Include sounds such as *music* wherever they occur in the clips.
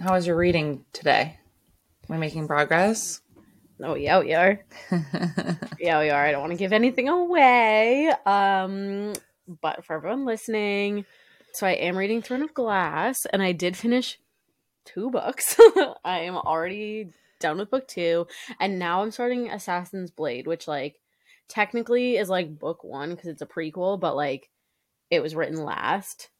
How was your reading today? We making progress? Oh yeah, we are. *laughs* yeah, we are. I don't want to give anything away. Um, but for everyone listening, so I am reading Throne of Glass, and I did finish two books. *laughs* I am already done with book two, and now I'm starting Assassin's Blade, which like technically is like book one because it's a prequel, but like it was written last.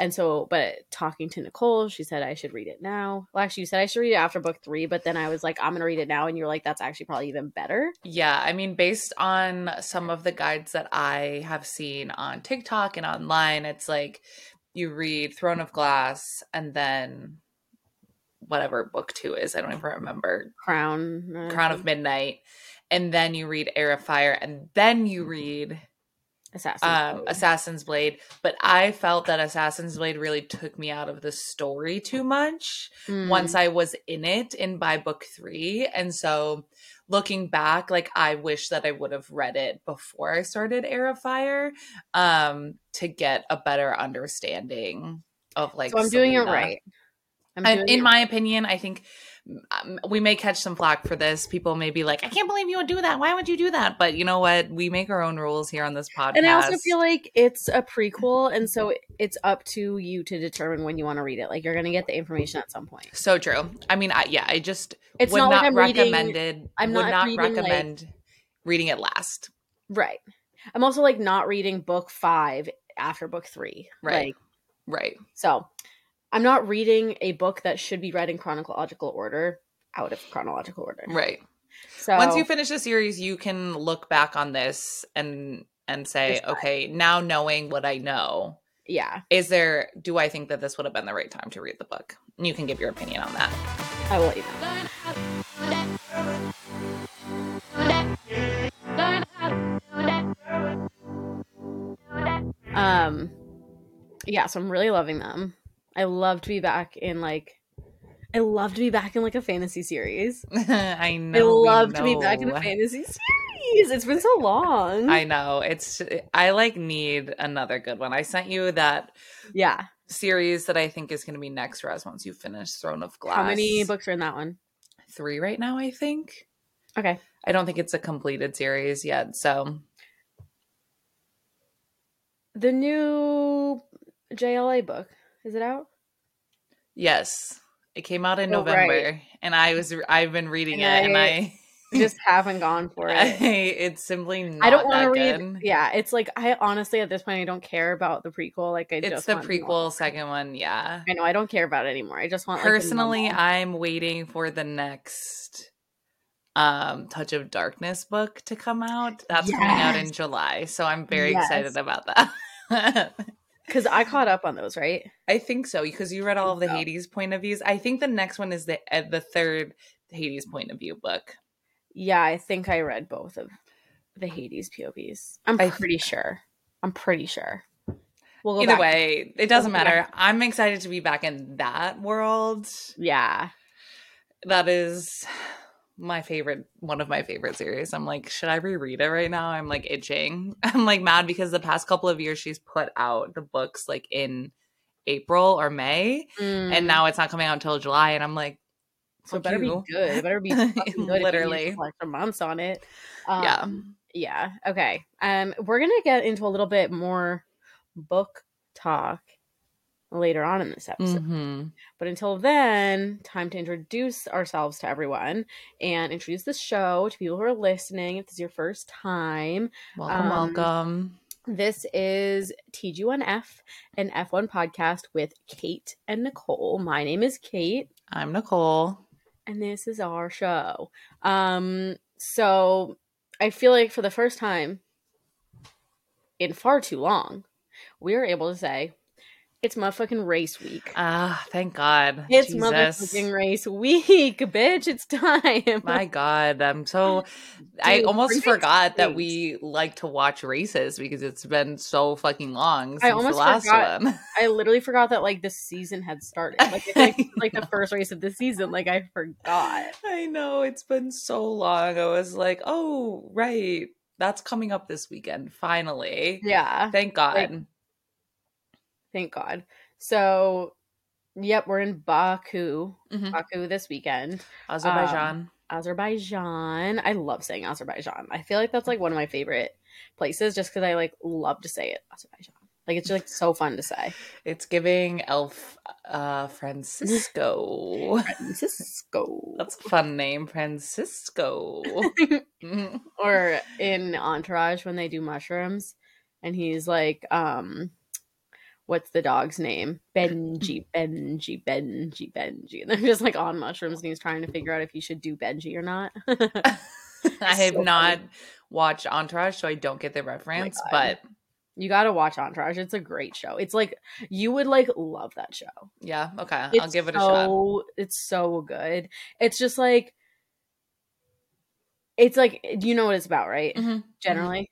And so, but talking to Nicole, she said I should read it now. Well, actually, you said I should read it after book three, but then I was like, I'm going to read it now. And you're like, that's actually probably even better. Yeah. I mean, based on some of the guides that I have seen on TikTok and online, it's like you read Throne of Glass and then whatever book two is. I don't even remember. Crown. uh, Crown of Midnight. And then you read Heir of Fire. And then you read Assassin's um, Blade. Assassin's Blade, but I felt that Assassin's Blade really took me out of the story too much Mm. once I was in it in by book three. And so looking back, like I wish that I would have read it before I started Heir of Fire um, to get a better understanding of like. so I'm doing it right. I'm in my opinion, I think um, we may catch some flack for this. People may be like, "I can't believe you would do that. Why would you do that?" But you know what? We make our own rules here on this podcast. And I also feel like it's a prequel, and so it's up to you to determine when you want to read it. Like you're going to get the information at some point. so true. I mean, I, yeah, I just It's would not not, like I'm reading- recommended. I'm would not not, reading, like- recommend reading it last. Right. I'm also like not reading book five after book three. Right. Like, Right. so I'm not reading a book that should be read in chronological order out of chronological order. Right. So Once you finish the series, you can look back on this and and say, okay, now knowing what I know, yeah, is there? Do I think that this would have been the right time to read the book? And you can give your opinion on that. I will let you know. Um, yeah, so I'm really loving them. I love to be back in like, I love to be back in like a fantasy series. I *laughs* I know. we love to be back in a fantasy series. It's been so long. I know. It's I like need another good one. I sent you that yeah. series that I think is going to be next for us once you finish Throne of Glass. How many books are in that one? Three right now, I think. Okay. I don't think it's a completed series yet. So The new JLA book is it out? Yes, it came out in Oh, November, right. and I was I've been reading And it, and I- I *laughs* just haven't gone for *laughs* it. it's simply not I don't want to read. good. Yeah, it's like I honestly at this point I don't care about the prequel. Like I It's just the want prequel, second one, yeah. I know I don't care about it anymore. I just want like, Personally, normal. I'm waiting for the next um Touch of Darkness book to come out. That's coming out in July, so I'm very Yes. excited about that. *laughs* because I caught up on those, right? I think so because you read all of the so. Hades point of views. I think the next one is the uh, the third Hades point of view book. Yeah, I think I read both of the Hades POVs. I'm pretty sure. I'm pretty sure. We'll Either back. way, it doesn't We'll matter. I'm excited to be back in that world. Yeah. That is my favorite one of my favorite series. I'm like, should I reread it right now? I'm like itching. *laughs* I'm like mad because the past couple of years she's put out the books like in April or May, Mm. and now it's not coming out until July, and I'm like, so it better be good. It better be *laughs* good. if you use Literally. couple extra months on it. Um, Yeah. Yeah. Okay. Um, we're gonna get into a little bit more book talk later on in this episode. Mhm. But until then, time to introduce ourselves to everyone and introduce the show to people who are listening. If this is your first time, welcome, Um, welcome. this is TG1F, an F1 podcast with Kate and Nicole. My name is Kate, I'm Nicole. and this is our show. Um, so I feel like for the first time in far too long, we are able to say it's motherfucking race week. Ah, thank God. It's Jesus. motherfucking race week, *laughs* bitch. It's time. My God, I'm so. *laughs* I Dude, almost race forgot that we like to watch races because it's been so fucking long I almost the last forgot. one. *laughs* I literally forgot that like the season had started. Like it's like, like the first race of the season. Like I forgot. I know it's been so long. I was like, oh right, that's coming up this weekend. Finally, Yeah. thank God. Like- Thank God. So Yep, we're in Baku, Mhm. Baku this weekend. Azerbaijan. Azerbaijan. I love saying Azerbaijan. I feel like that's like one of my favorite places just because I like love to say it. Azerbaijan. Like it's just like so fun to say. it's giving Elf uh, Francisco. *laughs* Francisco. That's a fun name, Francisco. *laughs* Mhm. or in Entourage when they do mushrooms and he's like, um, what's the dog's name? *clears throat* Benji, Benji, Benji, Benji. And they're just like on mushrooms and he's trying to figure out if he should do Benji or not. *laughs* *laughs* I have So not funny. watched Entourage, so I don't get the reference, God. but you gotta watch Entourage. It's a great show. It's like you would like love that show. yeah, okay. I'll give it a shot. It's so good. It's just like it's like you know what it's about, right? Mhm. Generally.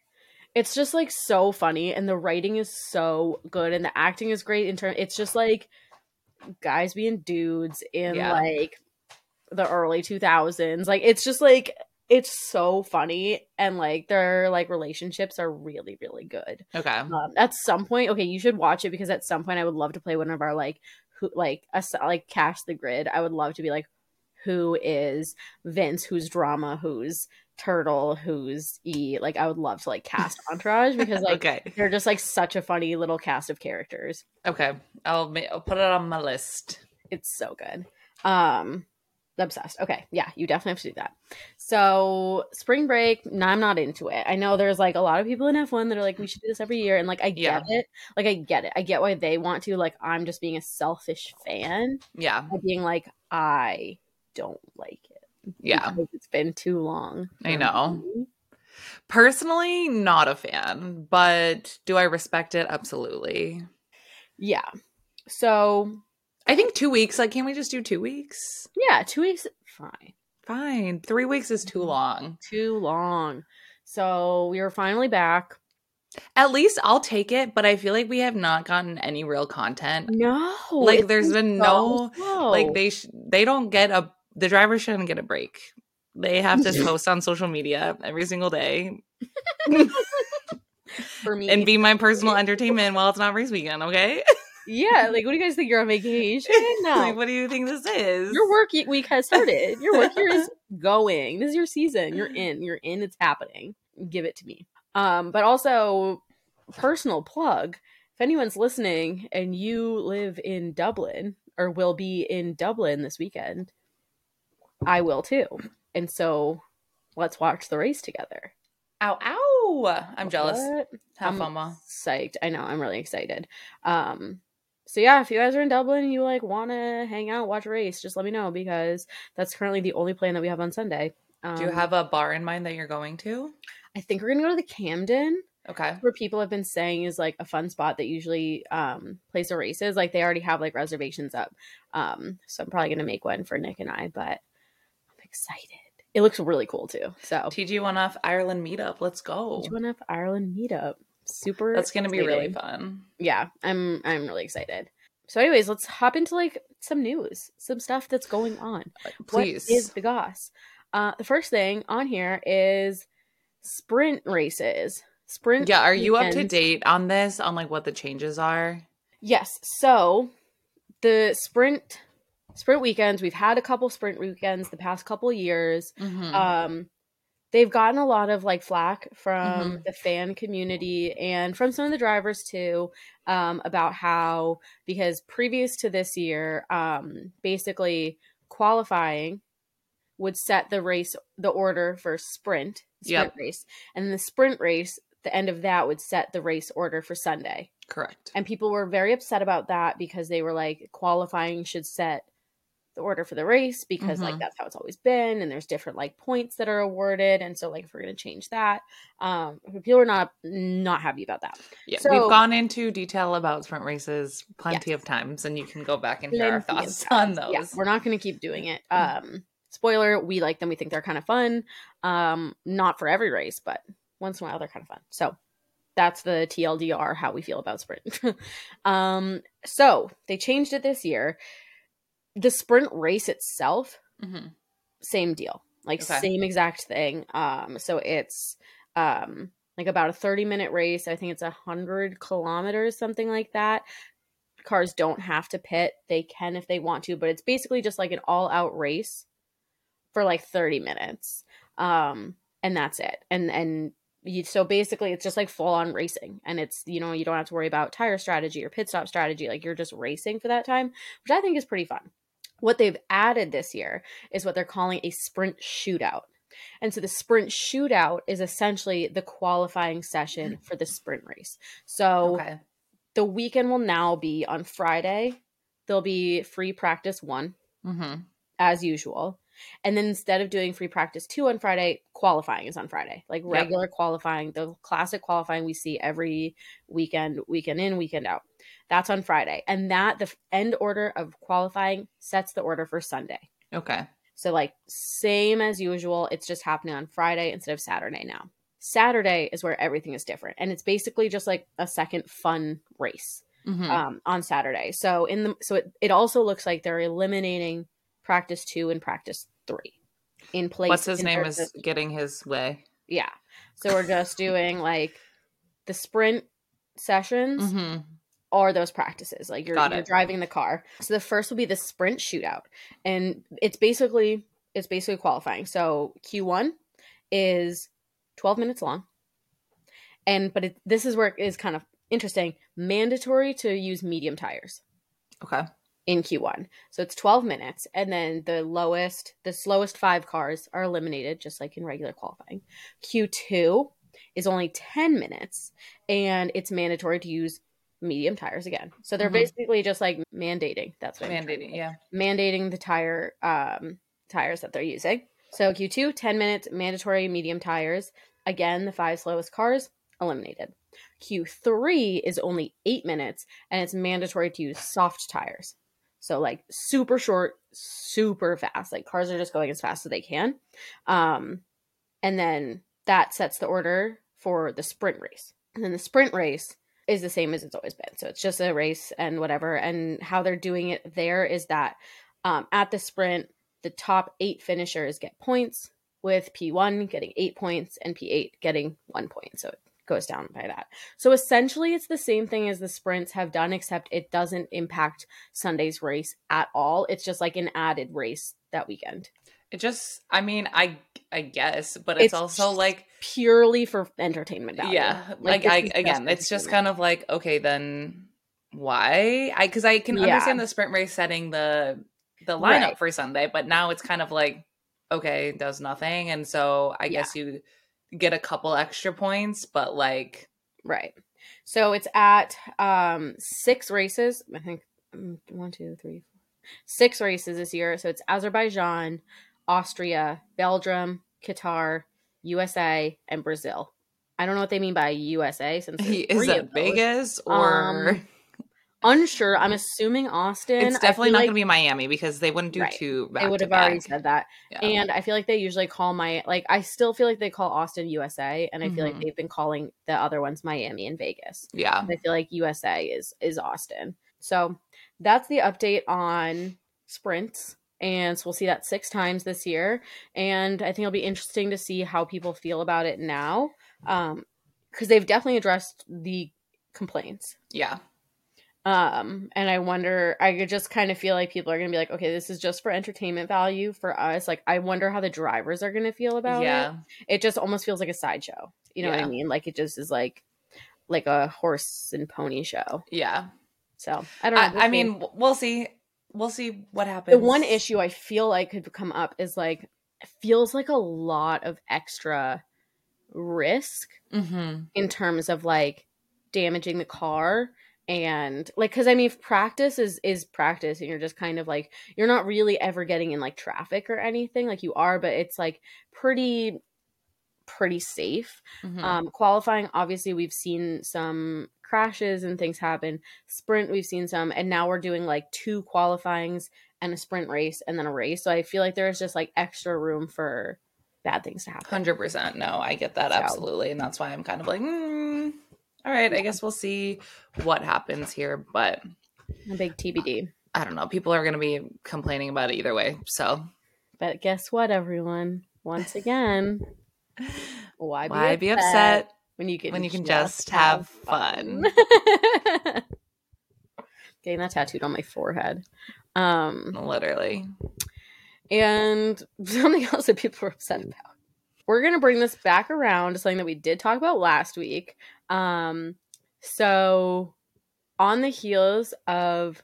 It's just like so funny and the writing is so good and the acting is great in turn it's just like guys being dudes in Yeah. like the early 2000s. Like it's just like it's so funny and like their like relationships are really really good Okay. um, at some point okay you should watch it because at some point i would love to play one of our like who like a like cast the grid i would love to be like who is vince who's drama who's turtle who's e like i would love to like cast *laughs* entourage because like okay. they're just like such a funny little cast of characters. Okay. I'll, ma- I'll put it on my list. it's so good. Um obsessed. Okay. Yeah you definitely have to do that. So spring break no i'm not into it. I know there's like a lot of people in f1 that are like we should do this every year and like i get Yeah. it. Like i get it. I get why they want to. Like i'm just being a selfish fan. Yeah. being like i don't like it Yeah. it's been too long I know. me. Personally, not a fan, but do I respect it? Absolutely. yeah so I think two weeks. Like, can't we just do two weeks? yeah two weeks fine Fine. Three weeks is too mm-hmm. long. too long so we are finally back At least I'll take it, but I feel like we have not gotten any real content. no Like, there's been so no- slow. Like they sh- they don't get a the driver shouldn't get a break. They have to post on social media every single day *laughs* for me. and be my personal entertainment while it's not race weekend. Okay, yeah, like what do you guys think? You're on vacation? *laughs* No, like, what do you think this is? your work week has started. Your work year is *laughs* going. This is your season. You're in. You're in. It's happening. Give it to me. Um, but also personal plug. If anyone's listening and you live in Dublin or will be in Dublin this weekend, I will too. And so let's watch the race together. Ow, ow! I'm jealous. What? Have I'm fun, Ma. psyched. I know. I'm really excited. Um, so yeah, if you guys are in Dublin and you like want to hang out, watch a race, just let me know because that's currently the only plan that we have on Sunday. Um, Do you have a bar in mind that you're going to? I think we're gonna go to the Camden, Okay. where people have been saying is like a fun spot that usually um plays the races. Like they already have like reservations up. Um, so I'm probably gonna make one for Nick and I, but excited. It looks really cool too. So TG one off Ireland meetup. Let's go. do you want to have Ireland meetup? Super. That's gonna be really fun. yeah i'm i'm really excited so anyways let's hop into like some news some stuff that's going on Please. what is the goss uh the first thing on here is sprint races sprint yeah, are you up to date on this? On like what the changes are? yes so the sprint sprint weekends we've had a couple sprint weekends the past couple years Mhm. um they've gotten a lot of like flack from Mhm. the fan community and from some of the drivers too um, about how because previous to this year um, basically qualifying would set the race the order for sprint sprint Yep. race and the sprint race the end of that would set the race order for sunday Correct. and people were very upset about that because they were like qualifying should set the order for the race because like Mhm. that's how it's always been and there's different like points that are awarded and so like if we're going to change that um people are not not happy about that. Yeah, So- we've gone into detail about sprint races plenty of times, and you can go back and hear our Plenty thoughts on those. yeah we're not going to keep doing it. Um spoiler we like them we think they're kind of fun um not for every race but once in a while they're kind of fun. So that's the tldr how we feel about sprint. *laughs* Um so they changed it this year the sprint race itself Mhm. same deal like Okay. same exact thing um so it's um like about a 30 minute race i think it's a 100 kilometers something like that cars don't have to pit. They can if they want to, but it's basically just like an all out race for like 30 minutes. Um, and that's it. And, and, you, so basically it's just like full on racing and it's you know you don't have to worry about tire strategy or pit stop strategy like you're just racing for that time which i think is pretty fun what they've added this year is what they're calling a sprint shootout and so the sprint shootout is essentially the qualifying session *clears throat* for the sprint race so Okay. the weekend will now be on Friday. There'll be free practice one, Mm-hmm. as usual. And then instead of doing free practice two on Friday, qualifying is on Friday. Like Yep. regular qualifying, the classic qualifying we see every weekend, weekend in, weekend out. That's on Friday. And that, the end order of qualifying sets the order for Sunday. Okay. So, like, same as usual. It's just happening on Friday instead of Saturday now. Saturday is where everything is different. And it's basically just like a second fun race Mhm. um, on Saturday. So in the so it, it also looks like they're eliminating practice two and practice three in place. What's his name is getting his way. yeah. So we're just doing like the sprint sessions Mm-hmm. Or those practices. Like you're, you're driving the car. So the first will be the sprint shootout, and it's basically it's basically qualifying. So Q one is twelve minutes long, and but it, this is where it is kind of interesting. Mandatory to use medium tires Okay. in Q1. So it's 12 minutes and then the lowest the slowest 5 cars are eliminated just like in regular qualifying. Q2 is only 10 minutes and it's mandatory to use medium tires again. So they're Mhm. basically just like mandating. That's what Mandating. Yeah. Mandating the tire um tires that they're using. So Q2 10 minutes mandatory medium tires. Again, the five slowest cars eliminated. Q3 is only 8 minutes and it's mandatory to use soft tires. So like super short, super fast. Like cars are just going as fast as they can. Um and then that sets the order for the sprint race. And then the sprint race is the same as it's always been. So it's just a race and whatever. And how they're doing it there is that um, at the sprint, the top eight finishers get points, with P1 getting eight points and P8 getting one point. So it goes down by that. So essentially, it's the same thing as the sprints have done, except it doesn't impact Sunday's race at all. It's just like an added race that weekend. It just, I mean, I, I guess, but it's, It's also like, Purely for entertainment value. yeah, like, this I, again, it's just kind of like, okay, then why? I, because I can Yeah. understand the sprint race setting the, the lineup Right. for Sunday, but now it's kind of like, okay, does nothing, and so I Yeah. guess you get a couple extra points, but like, Right. So it's at um six races. I think mm, one, two, three, four, six races this year. So it's Azerbaijan, Austria, Belgium, Qatar, USA, and Brazil. I don't know what they mean by USA since is it. Vegas or? Um, Unsure. I'm assuming Austin. it's definitely not like going to be Miami because they wouldn't do Right. two. They would have already back-to-back. said that. Yeah. And I feel like they usually call my like I still feel like they call Austin USA, and I feel like Mhm. they've been calling the other ones Miami and Vegas. yeah. I feel like USA is is Austin. So that's the update on sprints. And so we'll see that six times this year. And I think it'll be interesting to see how people feel about it now. Um, because they've definitely addressed the complaints. Yeah. Um, and I wonder, I just kind of feel like people are gonna be like, okay, this is just for entertainment value for us. Like, I wonder how the drivers are gonna feel about it. yeah. it. It just almost feels like a sideshow. You know what I mean? Like it just is like like a horse and pony show. Yeah. So I don't know. I, we'll I mean, we'll see. We'll see what happens. the one issue I feel like could come up is like it feels like a lot of extra risk Mm-hmm. in terms of like damaging the car and like because i mean practice is is practice and you're just kind of like you're not really ever getting in like traffic or anything like you are but it's like pretty pretty safe Mm-hmm. um qualifying obviously we've seen some crashes and things happen sprint we've seen some and now we're doing like two qualifyings and a sprint race and then a race so i feel like there's just like extra room for bad things to happen Hundred percent. No, I get that So- absolutely, and that's why I'm kind of like, mm, all right. I guess we'll see what happens here, but a big tbd I don't know. People are going to be complaining about it either way. So But guess what, everyone? Once again, *laughs* why be, why upset, be upset? When you can when you can just have fun? *laughs* getting that tattooed on my forehead. Um, Literally. and *laughs* something else that people were upset about. We're gonna bring this back around to something that we did talk about last week. Um, so on the heels of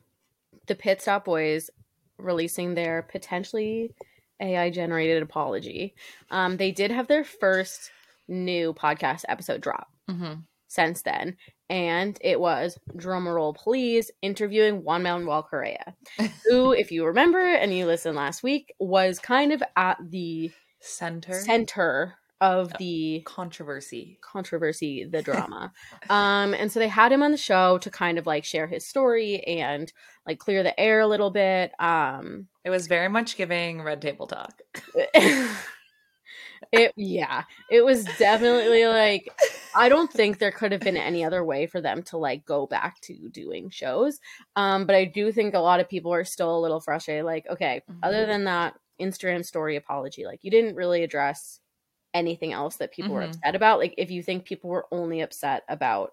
the Pit Stop Boys releasing their potentially AI generated apology, um, they did have their first new podcast episode drop hmm since then. And it was, drumroll please, interviewing Juan Manuel Correa, *laughs* who, if you remember and you listened last week, was kind of at the Center. center of the Controversy. controversy, the *laughs* drama. um, and so they had him on the show to kind of like share his story and like clear the air a little bit. Um, It was very much giving red table talk. *laughs* it yeah, it was definitely like I don't think there could have been any other way for them to like go back to doing shows. Um, but I do think a lot of people are still a little frustrated. Like, okay, other Mhm. than that Instagram story apology, like you didn't really address anything else that people were Mhm. upset about. Like, if you think people were only upset about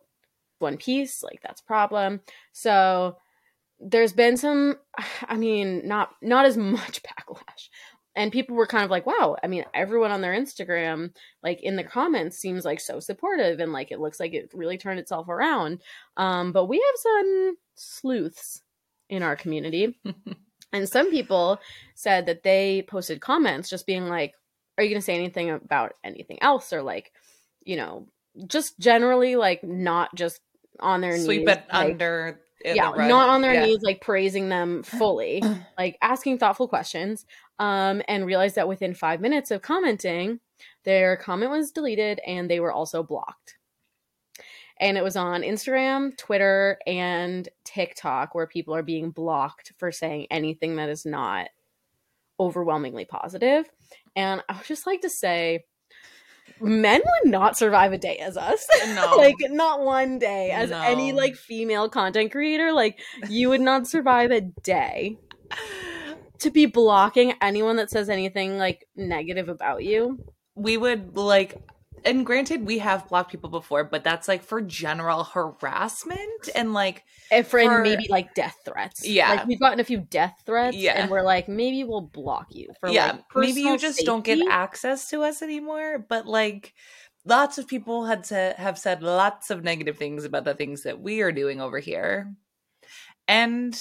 One Piece, like that's a problem. So there's been some, *sighs* I mean, not not as much *laughs* backlash. And people were kind of like, wow, I mean, everyone on their Instagram, like in the comments, seems like so supportive and like it looks like it really turned itself around. Um, but we have some sleuths in our community. *laughs* and some people said that they posted comments just being like, are you going to say anything about anything else? Or like, you know, just generally like not just on their Sweep knees. it like- under. Yeah, not on their Yeah. knees, like praising them fully, *clears throat* like asking thoughtful questions, um, and realized that within five minutes of commenting, their comment was deleted and they were also blocked. And it was on Instagram, Twitter, and TikTok where people are being blocked for saying anything that is not overwhelmingly positive. And I would just like to say, men would not survive a day as us. *laughs* No. like not one day as any like female content creator. Like you would not survive a day to be blocking anyone that says anything like negative about you. we would like and granted we have blocked people before but that's like for general harassment and like And for, For- maybe like death threats. Yeah. Like we've gotten a few death threats Yeah. and we're like, maybe we'll block you for yeah like maybe you just don't get access to us anymore but like lots of people had to have said lots of negative things about the things that we are doing over here and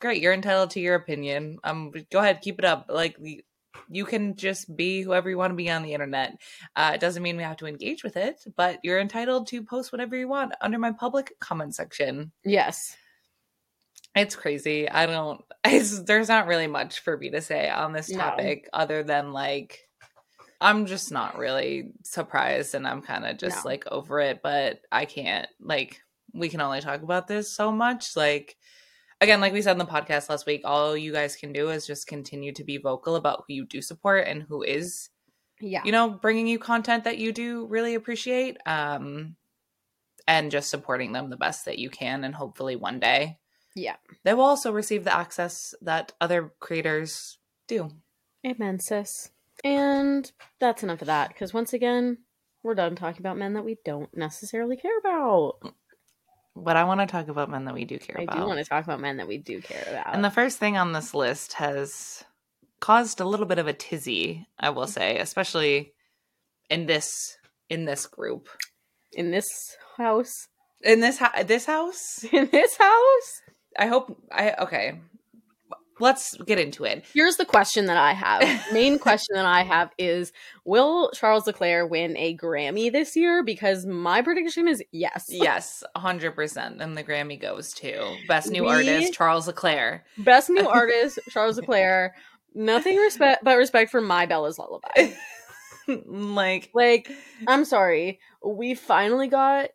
great you're entitled to your opinion um go ahead keep it up like you can just be whoever you want to be on the internet uh it doesn't mean we have to engage with it but you're entitled to post whatever you want under my public comment section Yes. It's crazy. I don't. *laughs* There's not really much for me to say on this No. topic other than like, I'm just not really surprised, and I'm kind of just No. like over it. But I can't. Like, we can only talk about this so much. Like, again, like we said in the podcast last week, all you guys can do is just continue to be vocal about who you do support and who is, Yeah. you know, bringing you content that you do really appreciate. Um, and just supporting them the best that you can, and hopefully one day yeah. they will also receive the access that other creators do. Amen, sis. And that's enough of that, because once again, we're done talking about men that we don't necessarily care about. But I want to talk about men that we do care I about. I do want to talk about men that we do care about. and the first thing on this list has caused a little bit of a tizzy, I will mm. say, especially in this in this group. in this house, In this ho- this house, *laughs* in this house. I hope I okay. Let's get into it. Here's the question that I have. *laughs* Main question that I have is: Will Charles Leclerc win a Grammy this year? Because my prediction is yes. Yes, 100%. And the Grammy goes to Best New We- Artist Charles Leclerc. Best new *laughs* artist, Charles Leclerc. Nothing respect but respect for my Bella's lullaby. *laughs* like Like, I'm sorry, we finally got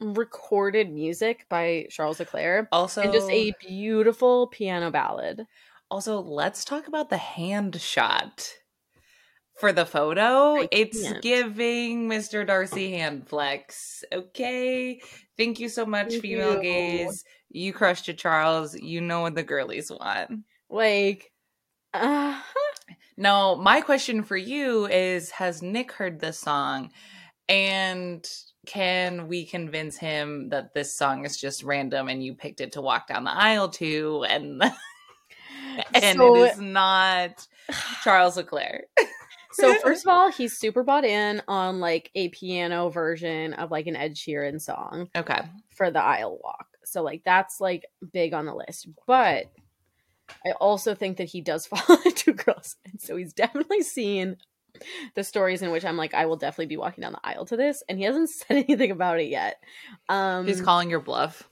recorded music by Charles Leclerc also and just a beautiful piano ballad. Also, let's talk about the hand shot for the photo. It's giving Mr. Darcy hand flex. Okay. Thank you so much, Thank female you. gays. You crushed it, Charles. You know what the girlies want. Like, uh, Now, my question for you is Has Nick heard this song? And can we convince him that this song is just random and you picked it to walk down the aisle to and *laughs* and So- it is not Charles Leclerc. So *laughs* first of all, he's super bought in on like a piano version of like an Ed Sheeran song Okay. for the aisle walk. So like that's like big on the list. But I also think that he does *laughs* fall into girls. And so he's definitely seen the stories in which I'm like, I will definitely be walking down the aisle to this. And he hasn't *laughs* said anything about it yet. Um He's calling your bluff.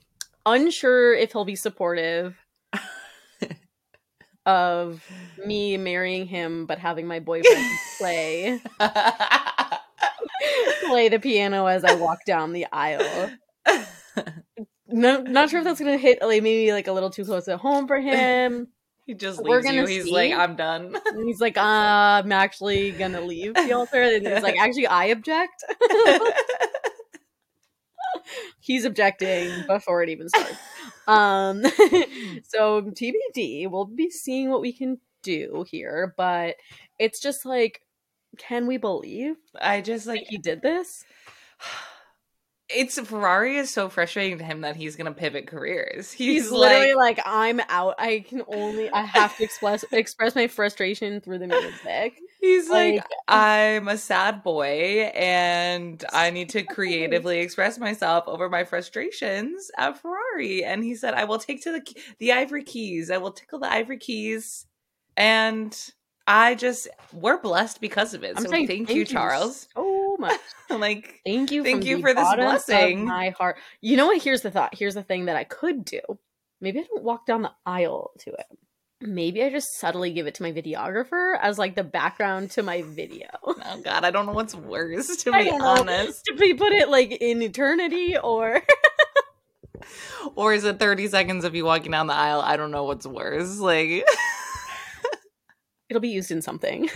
unsure if he'll be supportive *laughs* of me marrying him but having my boyfriend play *laughs* play the piano as I walk down the aisle. No, not sure if that's gonna hit like maybe like a little too close at home for him. He just We're leaves you. gonna He's see. like, I'm done. *laughs* And he's like, uh, I'm actually gonna leave the altar. And he's like, actually, I object. *laughs* he's objecting before it even starts. Um, *laughs* so TBD, we'll be seeing what we can do here, but it's just like, can we believe I just like he did this? *sighs* *sighs* *sighs* it's Ferrari is so frustrating to him that he's gonna pivot careers. He's, He's, literally like, I'm out. I can only, I have to express *laughs* express my frustration through the music. he's like, like- uh, I'm a sad boy and *laughs* I need to creatively express myself over my frustrations at Ferrari. And he said, I will take to the the ivory keys. I will tickle the ivory keys, and I just we're blessed because of it. so saying thank, you, Charles. so much. *laughs* like Thank you. Thank you for this blessing. my heart. You know what? Here's the thought. Here's the thing that I could do. Maybe I don't walk down the aisle to it. Maybe I just subtly give it to my videographer as like the background to my video. *laughs* oh god, I don't know what's worse to be know. honest. to we put it like in eternity or *laughs* Or is it 30 seconds of you walking down the aisle? I don't know what's worse. Like it'll be used in something.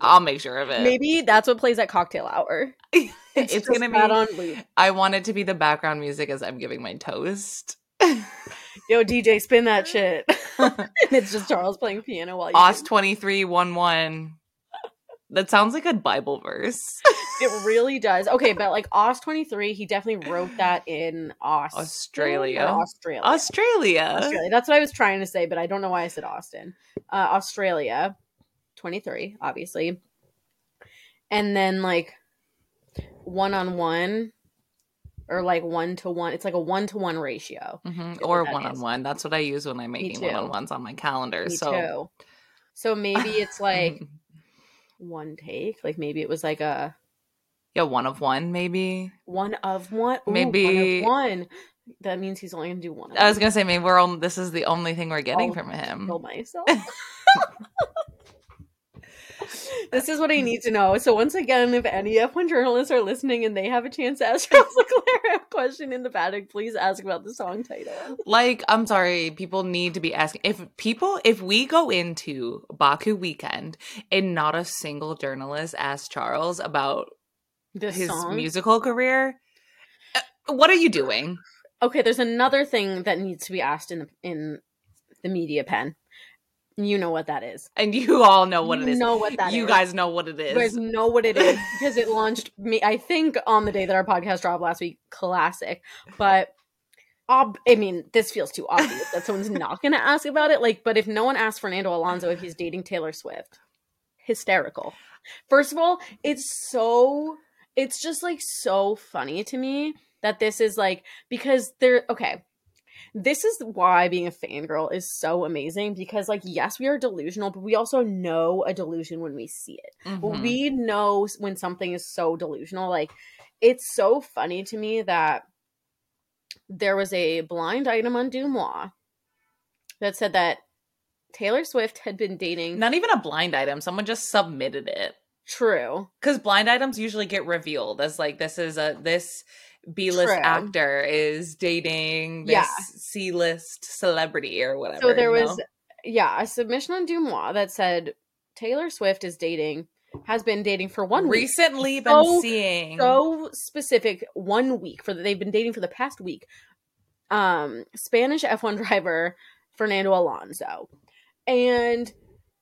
I'll make sure of it. Maybe that's what plays at cocktail hour. *laughs* *laughs* it's just gonna be on loop. I want it to be the background music as I'm giving my toast. *laughs* Yo, DJ, spin that shit. it's just Charles playing piano while you Os 2311. That sounds like a Bible verse. It really does. Okay, but like Os twenty three, he definitely wrote that in Australia. Australia. Australia. Australia. That's what I was trying to say, but I don't know why I said Austin. Uh, Australia, twenty three, obviously, and then like one on one, or like one to one. It's like a one to one ratio. Mhm, Or one on one. That's what I use when I'm making one on ones on my calendar. Me so too. So maybe it's *laughs* like one take. Like maybe it was like a yeah, one of one, maybe. one of one. Ooh, Maybe- one, of one. That means he's only gonna do one. Of I was one. gonna say maybe we're on this is the only thing we're getting Oh, from him. kill myself. *laughs* *laughs* this is what I need to know. So once again, if any F1 journalists are listening and they have a chance to ask *laughs* Charles Leclerc a question in the paddock, please ask about the song title. Like, I'm sorry, people need to be asking if people if we go into Baku weekend and not a single journalist asks Charles about This his song. musical career, uh, what are you doing? Okay, there's another thing that needs to be asked in the in the media pen. You know what that is. And you all know what it is. You know what that you is. guys know what it is. You guys know what it is *laughs* because it launched me. I think on the day that our podcast dropped last week. Classic, but ob- I mean, this feels too obvious that someone's *laughs* not going to ask about it. Like, but if no one asks Fernando Alonso if he's dating Taylor Swift, hysterical. First of all, it's so. It's just like so funny to me that this is like because they're okay. This is why being a fangirl is so amazing because, like, yes, we are delusional, but we also know a delusion when we see it Mhm. we know when something is so delusional like it's so funny to me that there was a blind item on DeuxMoi that said that Taylor Swift had been dating Not even a blind item. Someone just submitted it. True. Because blind items usually get revealed as like this is a this B list True. actor is dating this Yeah. C list celebrity or whatever. So there was know? yeah, a submission on DeuxMoi that said Taylor Swift is dating has been dating for one week. recently been So- seeing so specific one week for the, they've been dating for the past week um spanish f1 driver fernando alonso and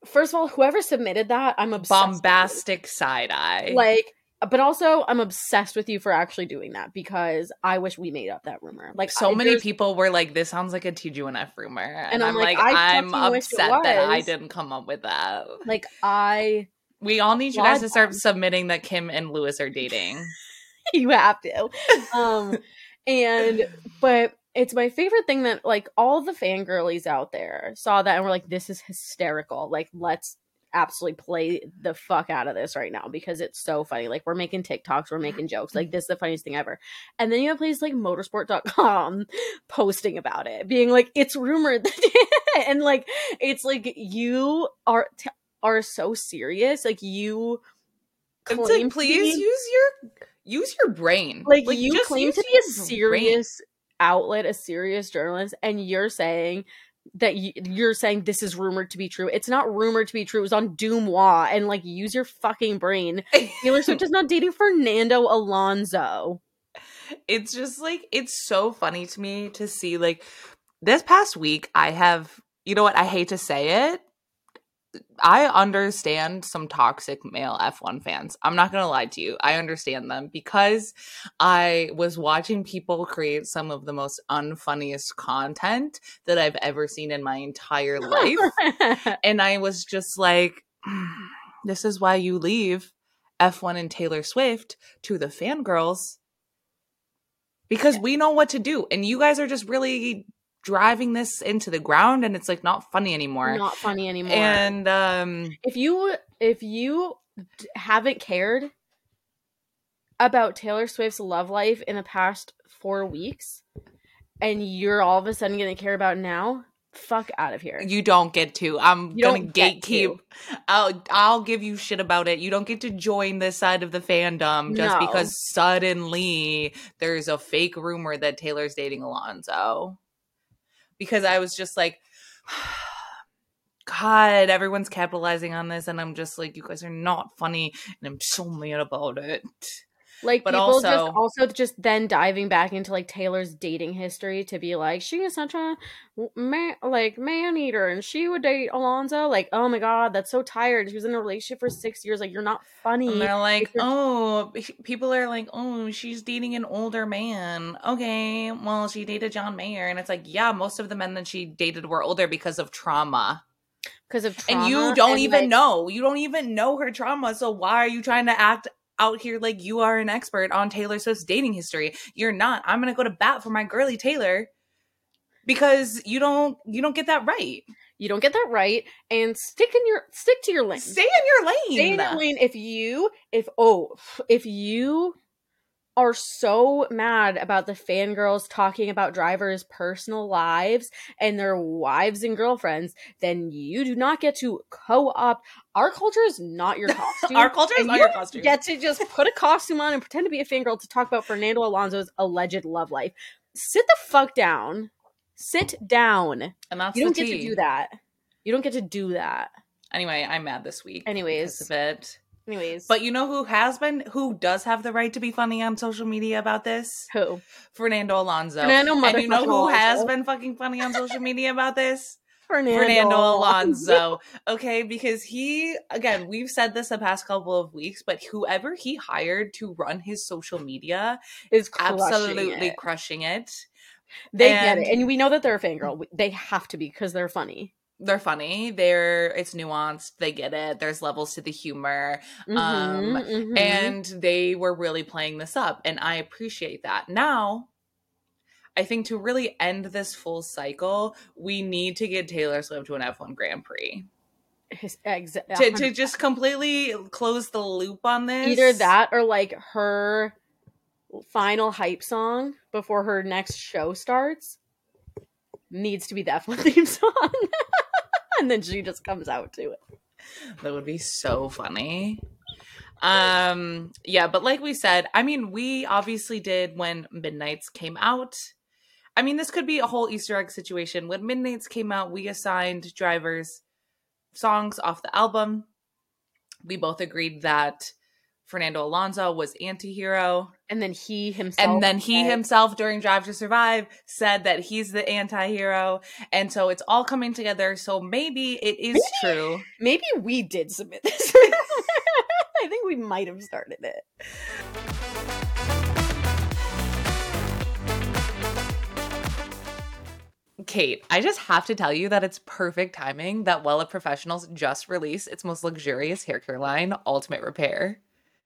first of all whoever submitted that i'm obsessed bombastic side eye. like but also I'm obsessed with you for actually doing that because I wish we made up that rumor. Like so I- many people were like, "This sounds like a TGNF rumor," and, I'm I'm like, like, I'm fucking wish it upset that I didn't come up with that. like I We all need you guys to start submitting that Kim and Lewis are dating. *laughs* *laughs* you have to. Um and but it's my favorite thing that like all the fangirlies out there saw that and were like, this is hysterical. Like let's absolutely play the fuck out of this right now because it's so funny. Like we're making TikToks, we're making jokes. Like this is the funniest thing ever. And then you have places like motorsport.com *laughs* posting about it, being like, it's rumored that *laughs* and like it's like you are t- are so serious. Like you It's claim like, please be- use your use your brain. like, you claim to be a your brain. serious outlet, a serious journalist, and you're saying that you, you're saying this is rumored to be true. It's not rumored to be true. It was on DeuxMoi, and like use your fucking brain. Taylor Swift is not dating Fernando Alonso. it's just like it's so funny to me to see like this past week I have you know what I hate to say it I understand some toxic male F1 fans. I'm not going to lie to you. I understand them because I was watching people create some of the most unfunniest content that I've ever seen in my entire *laughs* life. and I was just like, hmm, this is why you leave F1 and Taylor Swift to the fangirls because we know what to do. And you guys are just really driving this into the ground and it's like not funny anymore. not funny anymore. and um if you if you haven't cared about Taylor Swift's love life in the past four weeks, and you're all of a sudden going to care about now, fuck out of here. you don't get to. I'm You gonna don't get to. gatekeep. I'll I'll give you shit about it. You don't get to join this side of the fandom just No. because suddenly there's a fake rumor that Taylor's dating Alonso. Because I was just like, *sighs* God, everyone's capitalizing on this, and I'm just like, you guys are not funny, and I'm so mad about it. Like But people just also- also just then diving back into like Taylor's dating history to be like she is such a man like man eater and she would date Alonso. Like oh my god, that's so tired. She was in a relationship for six years. Like you're not funny. And they're like, oh, people are like, oh, she's dating an older man. Okay, well, she dated John Mayer. And it's like, yeah, most of the men that she dated were older because of trauma. because of trauma, and you don't and, even like, know. You don't even know her trauma. So why are you trying to act out here like you are an expert on Taylor Swift's dating history? You're not. I'm going to go to bat for my girly Taylor because you don't you don't get that right. You don't get that right, and stick in your stick to your lane. Stay in your lane. Stay in your lane. If you, if oh, if you are so mad about the fangirls talking about drivers' personal lives and their wives and girlfriends, then you do not get to co-opt. Our culture is not your *laughs* costume. Our culture is not you your costume. Get to just put a costume on and pretend to be a fangirl to talk about Fernando Alonso's alleged love life. Sit the fuck down. Sit down. and that's You don't get to do that. You don't get to do that. Anyway, I'm mad this week. Anyways. of it. Anyways, But you know who has been, who does have the right to be funny on social media about this? who? Fernando Alonso. Fernando and you know who has Alonso. been fucking funny on social media about this? Fernando, Fernando Alonso. Okay, because he, again, we've said this the past couple of weeks, but whoever he hired to run his social media, is crushing absolutely it. crushing it. They and- get it, and we know that they're a fangirl. They have to be because they're funny. They're funny. They're it's nuanced. They get it. There's levels to the humor. Um, Mhm, mhm. and they were really playing this up and i appreciate that now i think to really end this full cycle we need to get taylor swift to an f1 grand prix His- exa- to, to just completely close the loop on this either that or like her final hype song before her next show starts needs to be the F1 *laughs* theme song, *laughs* and then she just comes out to it. that would be so funny. Um yeah but like we said i mean we obviously did when midnights came out. I mean this could be a whole easter egg situation. When midnights came out we assigned drivers songs off the album. We both agreed that fernando alonso was anti-hero And then he himself, and then he said- himself during drive to survive said that he's the anti-hero and so it's all coming together so maybe it is Maybe- true maybe we did submit this. *laughs* I think we might have started it. Kate, I just have to tell you that it's perfect timing that Wella Professionals just released its most luxurious hair care line, Ultimate Repair.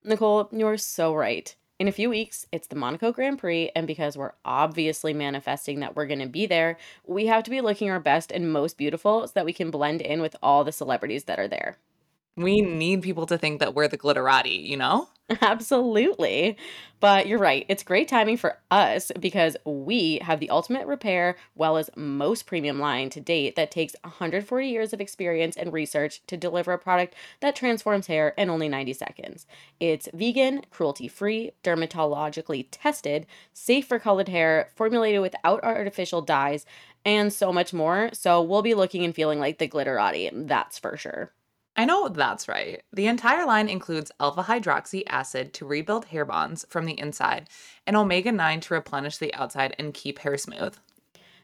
Nicole, you're so right. In a few weeks, it's the Monaco Grand Prix, and because we're obviously manifesting that we're going to be there, we have to be looking our best and most beautiful so that we can blend in with all the celebrities that are there. We need people to think that we're the glitterati, you know? Absolutely. But you're right. It's great timing for us because we have the ultimate repair, Wella's most premium line to date that takes 140 years of experience and research to deliver a product that transforms hair in only 90 seconds. It's vegan, cruelty free, dermatologically tested, safe for colored hair, formulated without artificial dyes, and so much more. So we'll be looking and feeling like the glitterati, that's for sure. I know that's right. The entire line includes alpha hydroxy acid to rebuild hair bonds from the inside and omega 9 to replenish the outside and keep hair smooth.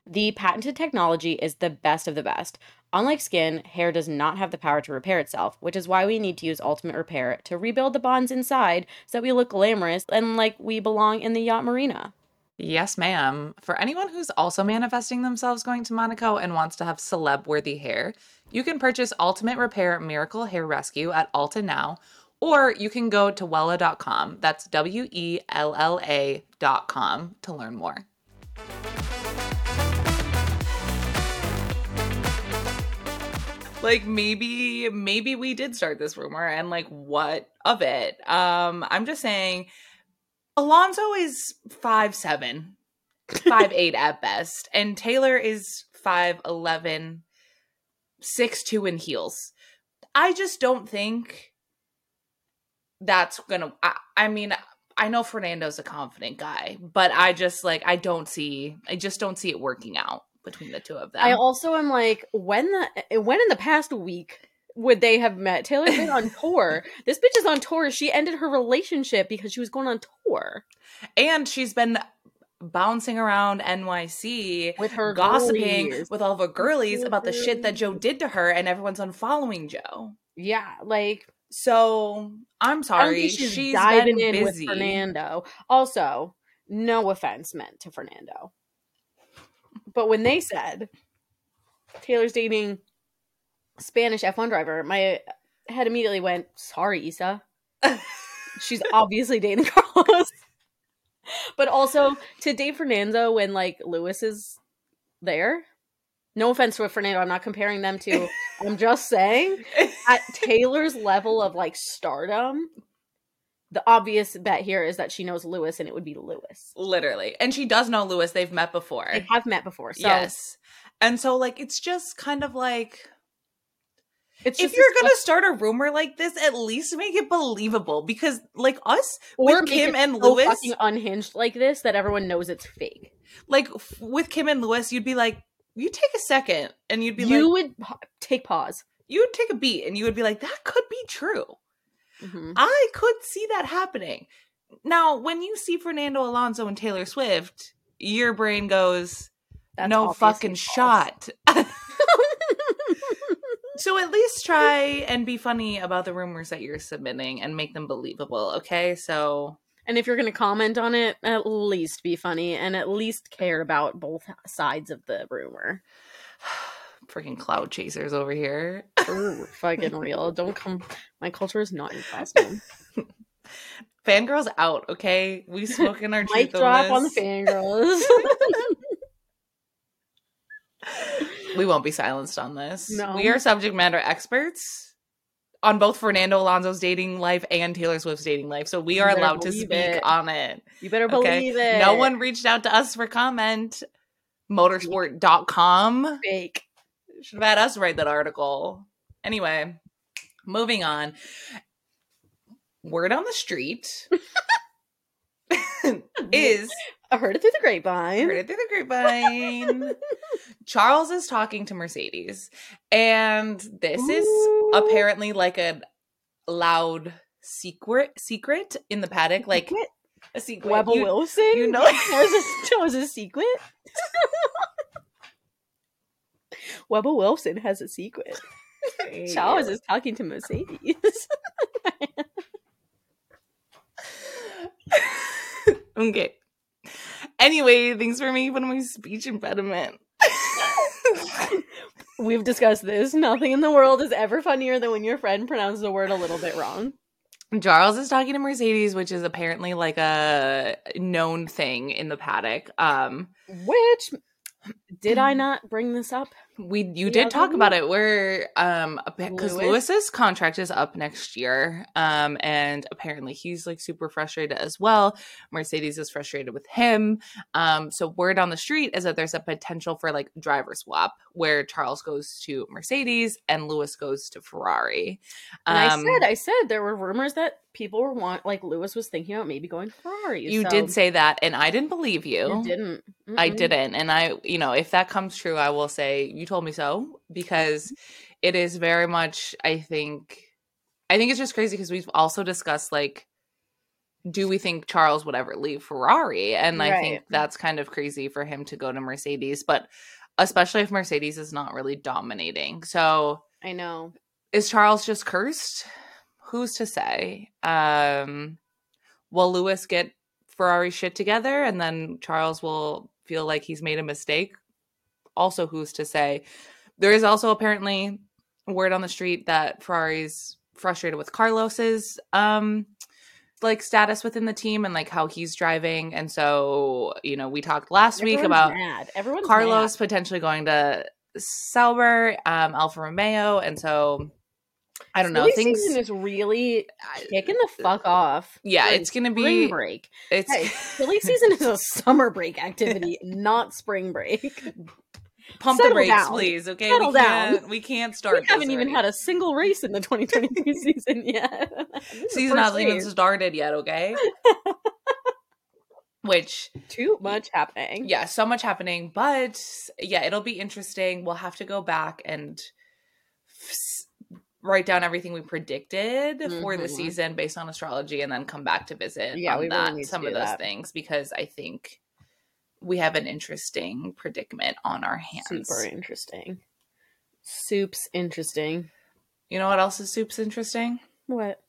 The patented technology is the best of the best. Unlike skin, hair does not have the power to repair itself, which is why we need to use Ultimate Repair to rebuild the bonds inside so that we look glamorous and like we belong in the yacht marina. Yes, ma'am. For anyone who's also manifesting themselves going to Monaco and wants to have celeb worthy hair, you can purchase Ultimate Repair Miracle Hair Rescue at Ulta now, or you can go to Wella.com. That's W E L L A.com to learn more. like maybe maybe we did start this rumor and like what of it um i'm just saying alonso is five seven five eight at best and taylor is five eleven six two in heels. I just don't think that's gonna. I, I mean, I know Fernando's a confident guy, but I just like I don't see. I just don't see it working out between the two of them. I also am like, when the when in the past week would they have met? Taylor's been on *laughs* tour. This bitch is on tour. She ended her relationship because she was going on tour, and she's been bouncing around NYC with her gossiping girlies. with all of her girlies about the shit that Joe did to her, and everyone's unfollowing Joe. Yeah, like so. I'm sorry, she's, she's diving been in busy. with Fernando. Also, no offense meant to Fernando, but when they said Taylor's dating Spanish F1 driver, my head immediately went, "Sorry, Isa." *laughs* She's obviously dating *laughs* Carlos. but also to date Fernando when like Lewis is there. No offense to Fernando, I'm not comparing them to. I'm just saying at *laughs* Taylor's level of like stardom, the obvious bet here is that she knows Lewis and it would be Lewis. Literally. And she does know Lewis. They've met before. They have met before. So yes. And so like it's just kind of like it's if you're gonna start a rumor like this, at least make it believable. Because like us or with Kim and so Lewis, fucking unhinged like this that everyone knows it's fake. like f- with Kim and Lewis, you'd be like, you take a second and you'd be like You like, would pa- take pause. you would take a beat and you would be like, that could be true. Mhm. I could see that happening. Now, when you see Fernando Alonso and Taylor Swift, your brain goes, That's no fucking false. shot. *laughs* so at least try and be funny about the rumors that you're submitting and make them believable, okay? So And if you're going to comment on it, at least be funny and at least care about both sides of the rumor. *sighs* freaking cloud chasers over here. For *laughs* fucking real. Don't come. My culture is not your costume. *laughs* Fangirls out, okay? We've spoken our *laughs* Mic truth on drop on the fangirls. We won't be silenced on this. No. We are subject matter experts on both Fernando Alonso's dating life and Taylor Swift's dating life. So we are allowed to speak it. on it. you better Okay. believe it. No one reached out to us for comment. Motorsport.com fake. should have had us write that article. Anyway, moving on. Word on the street *laughs* *laughs* is I heard it through the grapevine. Heard it through the grapevine. *laughs* Charles is talking to Mercedes, and this Ooh. is apparently like a loud secret secret in the paddock, like secret? a secret. Webber Wilson, you know, was a, was a secret. *laughs* Webber Wilson has a secret. Hey. Charles is talking to Mercedes. *laughs* okay. Anyway, thanks for making fun of my speech impediment. *laughs* We've discussed this. Nothing in the world is ever funnier than when your friend pronounces a word a little bit wrong. Charles is talking to Mercedes, which is apparently like a known thing in the paddock. Um, Which did I not bring this up? We you did talk about it where um because Lewis? lewis's contract is up next year um and apparently he's like super frustrated as well mercedes is frustrated with him um so word on the street is that there's a potential for like driver swap where charles goes to mercedes and lewis goes to ferrari And I Um, said, I said there were rumors that people were want like Lewis was thinking about maybe going Ferrari. you so did say that and i didn't believe you, you didn't. I Mm-mm. didn't. And I, you know, if that comes true, I will say you told me so because it is very much, I think, I think it's just crazy because we've also discussed like, do we think Charles would ever leave Ferrari? And I think that's kind of crazy for him to go to Mercedes, but especially if Mercedes is not really dominating. So I know. is Charles just cursed? Who's to say? Um, will Lewis get Ferrari shit together and then Charles will feel like he's made a mistake? Also, who's to say? There is also apparently word on the street that Ferrari's frustrated with Carlos's um like status within the team and like how he's driving and so you know we talked last week about mad. Everyone's Carlos mad. potentially going to Sauber, um, Alfa Romeo, and so I don't know things. season is really kicking the fuck off. Yeah, during it's gonna spring be. break. It's Hey, silly season is a summer break activity, *laughs* not spring break. Pump the settle brakes, down. please. Okay, Settle we down. can't. We can't start. We haven't even had a single race in the 2023 *laughs* season yet. *laughs* Season hasn't even started yet. Okay. *laughs* Which Too much happening. yeah, so much happening, but yeah, it'll be interesting. We'll have to go back and s- write down everything we predicted for the Mhm. season based on astrology, and then come back to visit Yeah, on we really that to some of those that. things because I think we have an interesting predicament on our hands. Super interesting. Soup's interesting. You know what else is soups interesting? What?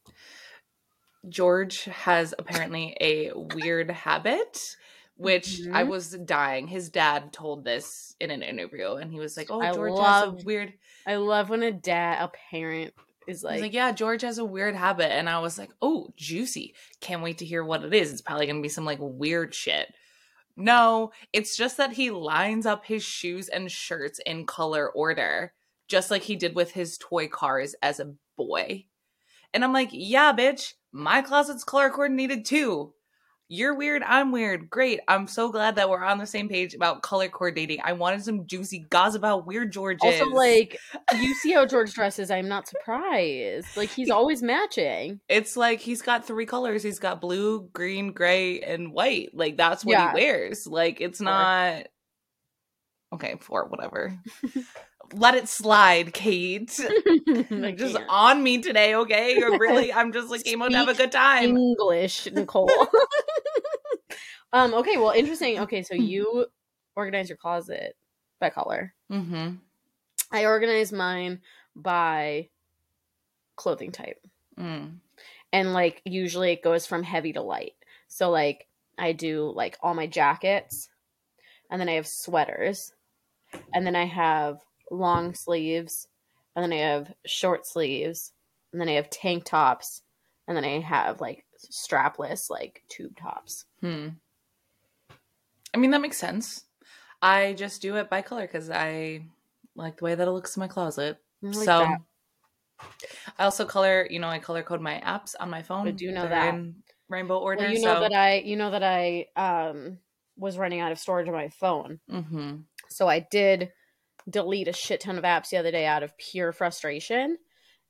George has apparently a weird habit, which I Mhm. was dying. His dad told this in an interview, and he was like, "Oh, I George love- has a weird." I love when a dad, a parent, is like, like, "Yeah, George has a weird habit," and I was like, "Oh, juicy! Can't wait to hear what it is. It's probably gonna be some like weird shit." No, it's just that he lines up his shoes and shirts in color order, just like he did with his toy cars as a boy. And I'm like, yeah, bitch, my closet's color coordinated too. You're weird, I'm weird. Great. I'm so glad that we're on the same page about color coordinating. I wanted some juicy gossip about weird Georges. also like, *laughs* you see how George dresses. I'm not surprised. Like he's always matching. it's like he's got three colors. He's got blue, green, gray, and white. Like that's what Yeah. he wears. Like it's Four. not okay, four, whatever. *laughs* Let it slide, Kate. *laughs* Just on me today, okay? Or really, *laughs* I'm just like to have a good time. English, *laughs* Nicole. um. Okay. Well, interesting. Okay, so you organize your closet by color. Mm-hmm. I organize mine by clothing type. Mm. and like usually it goes from heavy to light. So like I do like all my jackets and then I have sweaters and then I have long sleeves and then I have short sleeves and then I have tank tops and then I have like strapless like tube tops. Hmm. I mean, that makes sense. I just do it by color because I like the way that it looks in my closet. Like so that. I also color, you know, I color code my apps on my phone. I do know that. in rainbow order. well, you know so that I you know that I um was running out of storage on my phone. Mm-hmm. So I did delete a shit ton of apps the other day out of pure frustration.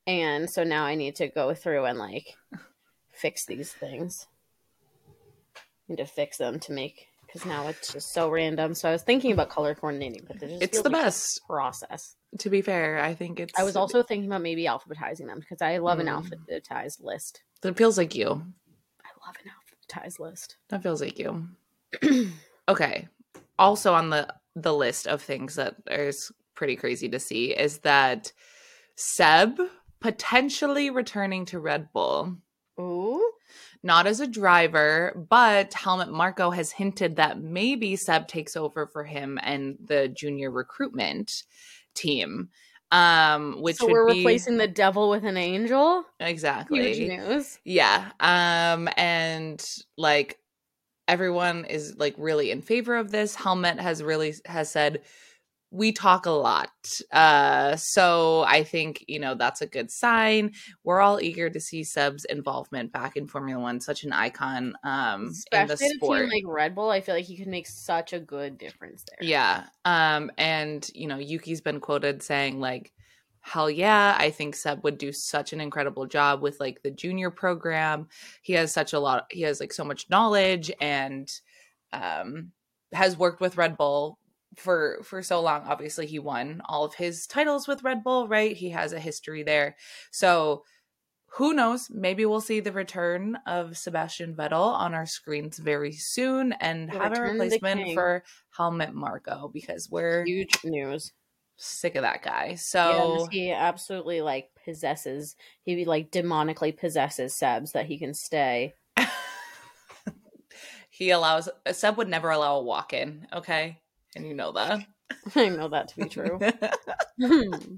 And so now I need to go through and like fix these things. I need to fix them to make because now it's just so random. So I was thinking about color coordinating, but just It's the like best. process. To be fair, I think it's. I was also thinking about maybe alphabetizing them because I love an Mm. alphabetized list. That feels like you. I love an alphabetized list. That feels like you. *clears throat* okay. Also on the the list of things that is pretty crazy to see is that Seb potentially returning to Red Bull. Ooh, not as a driver, but Helmut Marko has hinted that maybe Seb takes over for him and the junior recruitment team. Um, which so we're be, replacing the devil with an angel. exactly Huge news. yeah um and like everyone is like really in favor of this helmut has really has said we talk a lot uh so i think you know that's a good sign we're all eager to see seb's involvement back in formula one such an icon um in the Especially sport like Red Bull, I feel like he could make such a good difference there. yeah. Um, and you know, Yuki's been quoted saying like, hell yeah, I think Seb would do such an incredible job with like the junior program. He has such a lot he has like so much knowledge and um has worked with Red Bull for for so long. Obviously, he won all of his titles with Red Bull, right? He has a history there. So who knows? Maybe we'll see the return of Sebastian Vettel on our screens very soon and The have a return of the replacement for Helmut Marko because we're Huge news. Sick of that guy. Yeah, So he absolutely like possesses. He like demonically possesses Sebs that he can stay. *laughs* he allows uh, Seb would never allow a walk in, okay? And you know that. *laughs* I know that to be true. *laughs* Hmm.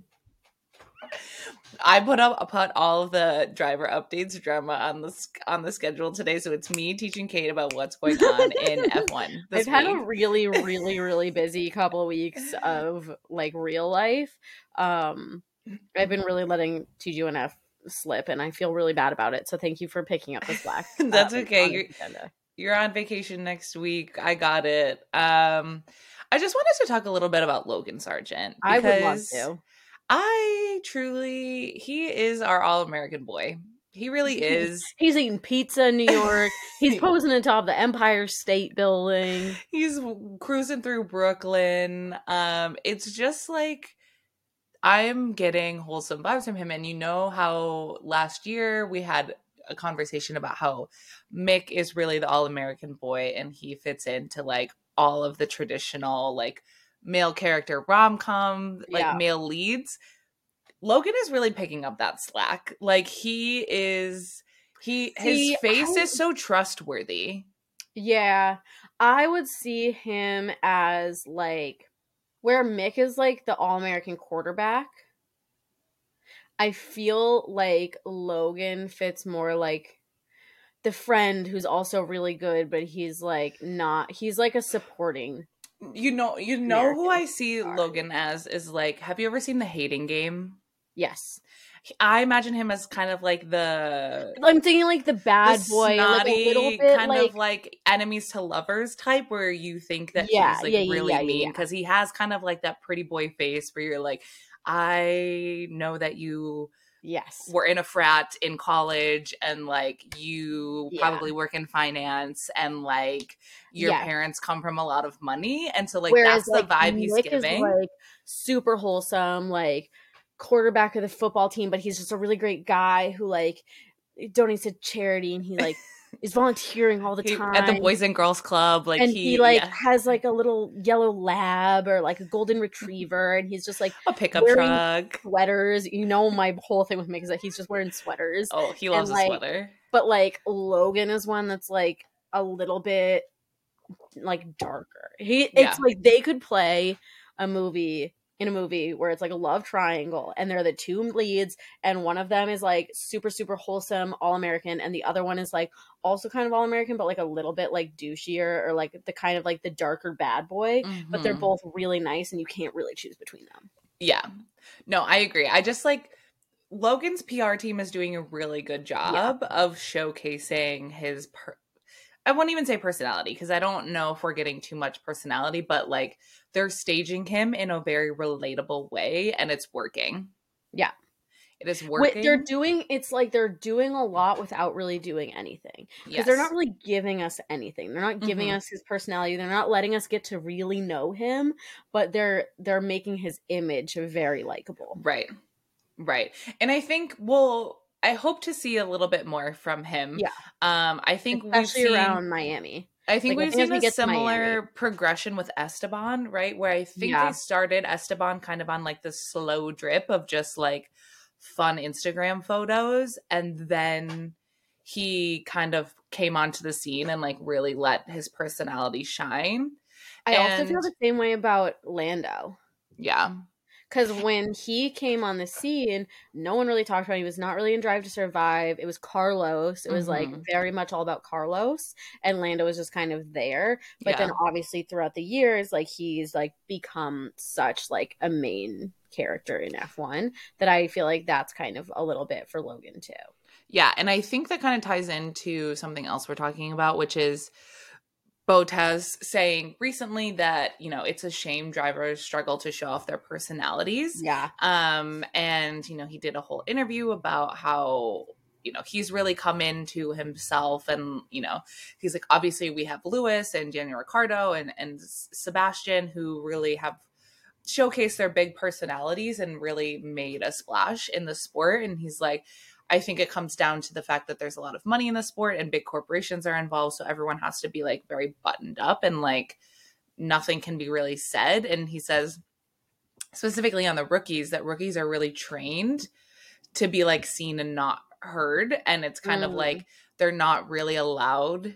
I put up put all of the driver updates drama on the on the schedule today, so it's me teaching Kate about what's going *laughs* on in F1. I've This had a really, *laughs* really, really busy couple of weeks of like real life. Um, I've been really letting TGNF slip, and I feel really bad about it. So thank you for picking up the slack. *laughs* That's um, okay. You're- You're on vacation next week. I got it. Um, I just wanted to talk a little bit about Logan Sargent. I would love to. I truly, he is our all American boy. He really *laughs* is. He's eating pizza in New York. He's *laughs* posing on top of the Empire State Building. He's cruising through Brooklyn. Um, it's just like I'm getting wholesome vibes from him. And you know how last year we had a conversation about how Mick is really the all American boy and he fits into like all of the traditional like male character rom com, like Yeah. male leads. Logan is really picking up that slack. Like he is he See, his face I- is so trustworthy. Yeah, I would see him as like where Mick is like the all American quarterback. I feel like Logan fits more like the friend who's also really good, but he's like not, he's like a supporting. You know, you know who I see star. Logan as is like. Have you ever seen the Hating Game? Yes. I imagine him as kind of like the I'm thinking like the bad the boy, like a little snotty, bit kind like, of like enemies to lovers type, where you think that Yeah, he's like yeah, really yeah, mean because he has kind of like that pretty boy face where you're like, I know that you yes. were in a frat in college and like you Yeah. probably work in finance and like your Yeah. parents come from a lot of money and so like Whereas that's the vibe he's Nick is, giving. like super wholesome, like quarterback of the football team, but he's just a really great guy who like donates to charity and he like is volunteering all the He- time at the Boys and Girls Club, like and he, he, like yeah, has like a little yellow lab or like a golden retriever and he's just like a pickup truck. sweaters. You know my whole thing with Mick is that he's just wearing sweaters. Oh, he loves like, a sweater. But like Logan is one that's like a little bit like darker. He it's Yeah. like they could play a movie in a movie where it's like a love triangle and they're the two leads and one of them is like super super wholesome all American and the other one is like also kind of all American but like a little bit like douchier or like the kind of like the darker bad boy but they're Mhm. both really nice and you can't really choose between them. Yeah. No, I agree. I just like Logan's PR team is doing a really good job of showcasing his per- I won't even say personality because I don't know if we're getting too much personality, but like they're staging him in a very relatable way and it's working. Yeah. It is Wait, working. they're doing it's like they're doing a lot without really doing anything. because Yes. they're not really giving us anything. They're not giving Mhm. us his personality. They're not letting us get to really know him, but they're they're making his image very likable. Right. Right. And I think we'll I hope to see a little bit more from him. Yeah. Um I think Especially we've seen around Miami. I think Like, we've think seen a similar progression with Esteban, right? Where I think Yeah. they started Esteban kind of on like the slow drip of just like fun Instagram photos. And then he kind of came onto the scene and like really let his personality shine. I also feel the same way about Lando. Yeah. Because when he came on the scene, no one really talked about him. He was not really in Drive to Survive. It was Carlos. It was like Mhm. very much all about Carlos, and Lando was just kind of there. But then obviously throughout the years, like he's like become such like a main character in F1 that I feel like that's kind of a little bit for Logan too. Yeah, and I think that kind of ties into something else we're talking about, which is Bottas saying recently that, you know, it's a shame drivers struggle to show off their personalities. Yeah. Um, and, you know, he did a whole interview about how, you know, he's really come into himself and, you know, he's like, obviously we have Lewis and Daniel Ricciardo and, and Sebastian who really have showcased their big personalities and really made a splash in the sport. And he's like, I think it comes down to the fact that there's a lot of money in the sport and big corporations are involved. So everyone has to be like very buttoned up and like nothing can be really said. And he says, specifically on the rookies, that rookies are really trained to be like seen and not heard. And it's kind of Mhm. like they're not really allowed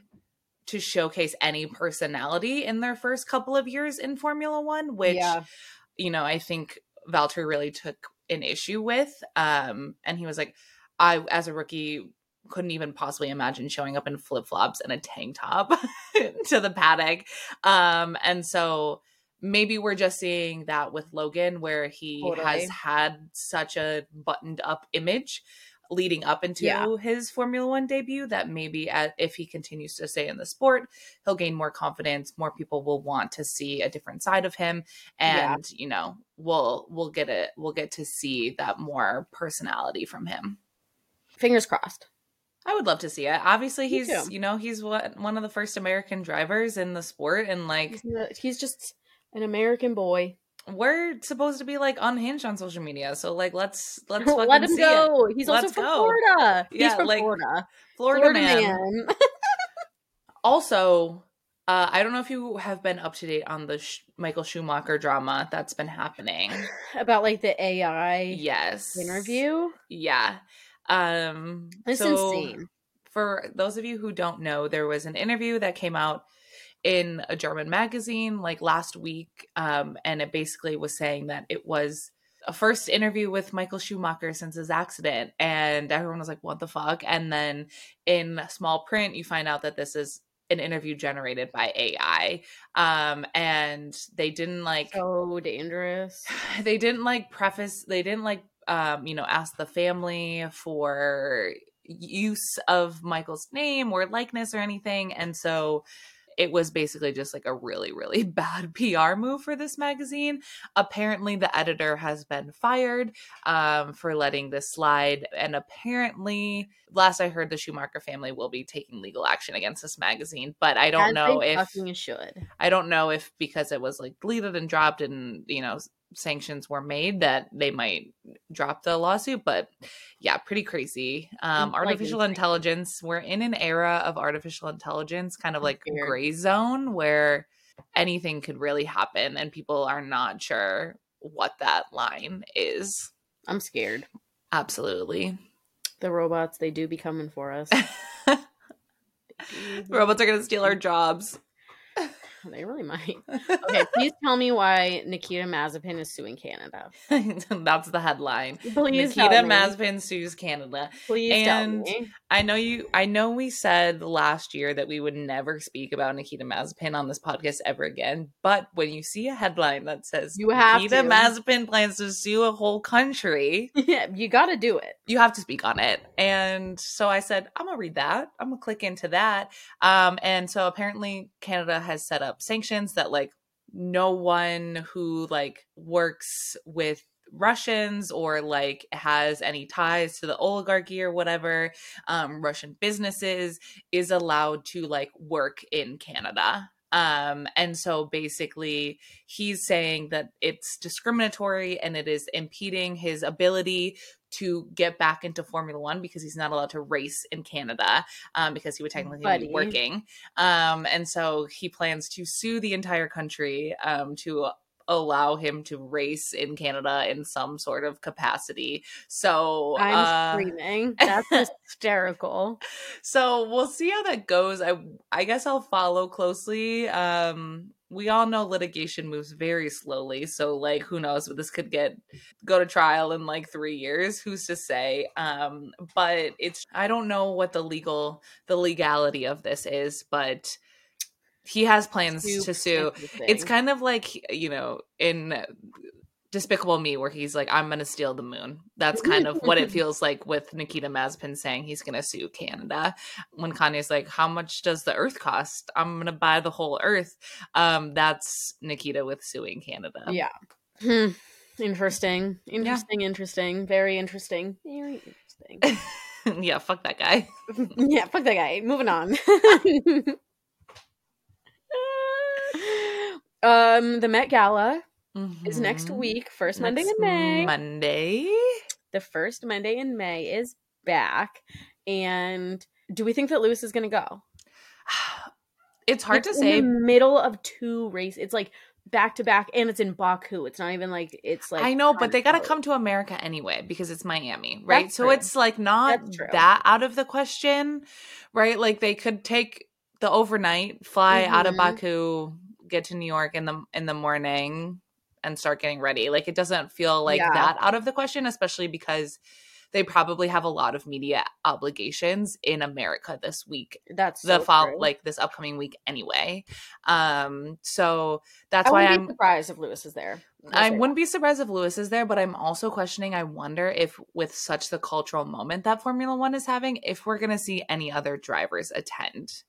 to showcase any personality in their first couple of years in Formula One, which yeah. you know, I think Valtteri really took an issue with. Um, and he was like, I, as a rookie, couldn't even possibly imagine showing up in flip flops and a tank top *laughs* to the paddock. Um, and so maybe we're just seeing that with Logan, where he Totally. has had such a buttoned up image leading up into Yeah. his Formula One debut that maybe at, if he continues to stay in the sport, he'll gain more confidence. More people will want to see a different side of him, Yeah. and you know, we'll we'll get it. We'll get to see that more personality from him. Fingers crossed. I would love to see it. Obviously, he's you know he's one one of the first American drivers in the sport, and like He's, he's just an American boy. we're supposed to be like unhinged on social media. So like let's let's *laughs* Let him see it. go. He's also Let's from go. Florida. Yeah, he's from like, Florida. Florida, man. *laughs* Also, uh, I don't know if you have been up to date on the Sh- Michael Schumacher drama that's been happening. *laughs* About like the AI Yes. interview. Yeah. Um It's so insane. For those of you who don't know, there was an interview that came out in a German magazine like last week um and it basically was saying that it was a first interview with Michael Schumacher since his accident and everyone was like what the fuck and then in small print you find out that this is an interview generated by AI um and they didn't like So dangerous. *sighs* they didn't like preface they didn't like um you know ask the family for use of michael's name or likeness or anything. And so it was basically just like a really really *laughs* bad *laughs* pr move for this magazine. Apparently the editor has been fired um, for letting this slide. And apparently last i heard the schumacher family will be taking legal action against this magazine but i don't As know if should. I don't know if because it was like deleted and dropped and you know sanctions were made that they might drop the lawsuit but yeah pretty crazy. Um Like artificial intelligence we're in an era of artificial intelligence kind of like gray zone where anything could really happen and people are not sure what that line is. I'm scared. absolutely The robots, they do be coming for us. robots are going to steal our jobs *laughs* they really might. Okay, please *laughs* tell me why Nikita Mazepin is suing Canada. *laughs* that's the headline Please Nikita tell me. Mazepin sues Canada Please and- tell me. I know you. I know we said last year that we would never speak about Nikita Mazepin on this podcast ever again. But when you see a headline that says You have Nikita to. Mazepin plans to sue a whole country, Yeah, you got to do it. you have to speak on it. And so I said, I'm gonna read that. I'm gonna click into that. Um, and so apparently Canada has set up sanctions that like no one who like works with Russians or like has any ties to the oligarchy or whatever, um, Russian businesses is allowed to like work in Canada. Um, and so basically, he's saying that it's discriminatory and it is impeding his ability to get back into Formula One because he's not allowed to race in Canada um, because he would technically Buddy. be working. Um, and so he plans to sue the entire country um, to allow him to race in Canada in some sort of capacity. So I'm uh, screaming. *laughs* That's hysterical. so we'll see how that goes. I I guess I'll follow closely. Um we all know litigation moves very slowly, so like who knows but this could get go to trial in like 3 years, who's to say. Um but it's I don't know what the legal the legality of this is, but he has plans to sue. It's kind of like, you know, in Despicable Me, where he's like, I'm going to steal the moon. That's kind of what it *laughs* feels like with Nikita Mazepin saying he's going to sue Canada. When Kanye's like, How much does the earth cost? I'm going to buy the whole earth. Um, that's Nikita with suing Canada. Yeah. Hmm. Interesting. Interesting. Yeah. Interesting. Very interesting. Very interesting. *laughs* yeah, fuck that guy. *laughs* yeah, fuck that guy. Moving on. Um, the Met Gala mm-hmm. is next mm-hmm. week, first Monday next in May. Monday. The first Monday in May is back. And do we think that Lewis is going to go? *sighs* It's hard it's to say. middle of two races. It's like back to back and it's in Baku. It's not even like it's like I know, but they got to come to America anyway because it's Miami, right? That's so true. it's like not that out of the question, right? Like they could take the overnight, fly mm-hmm. out of mm-hmm. Baku, get to New York in the in the morning and start getting ready. Like it doesn't feel like yeah. that out of the question, especially because they probably have a lot of media obligations in America this week. That's the so fall like this upcoming week anyway. Um, so that's I why I'm surprised if Lewis is there. I wouldn't be surprised if Lewis is there, but I'm also questioning. I wonder if, with such the cultural moment that Formula One is having, if we're going to see any other drivers attend,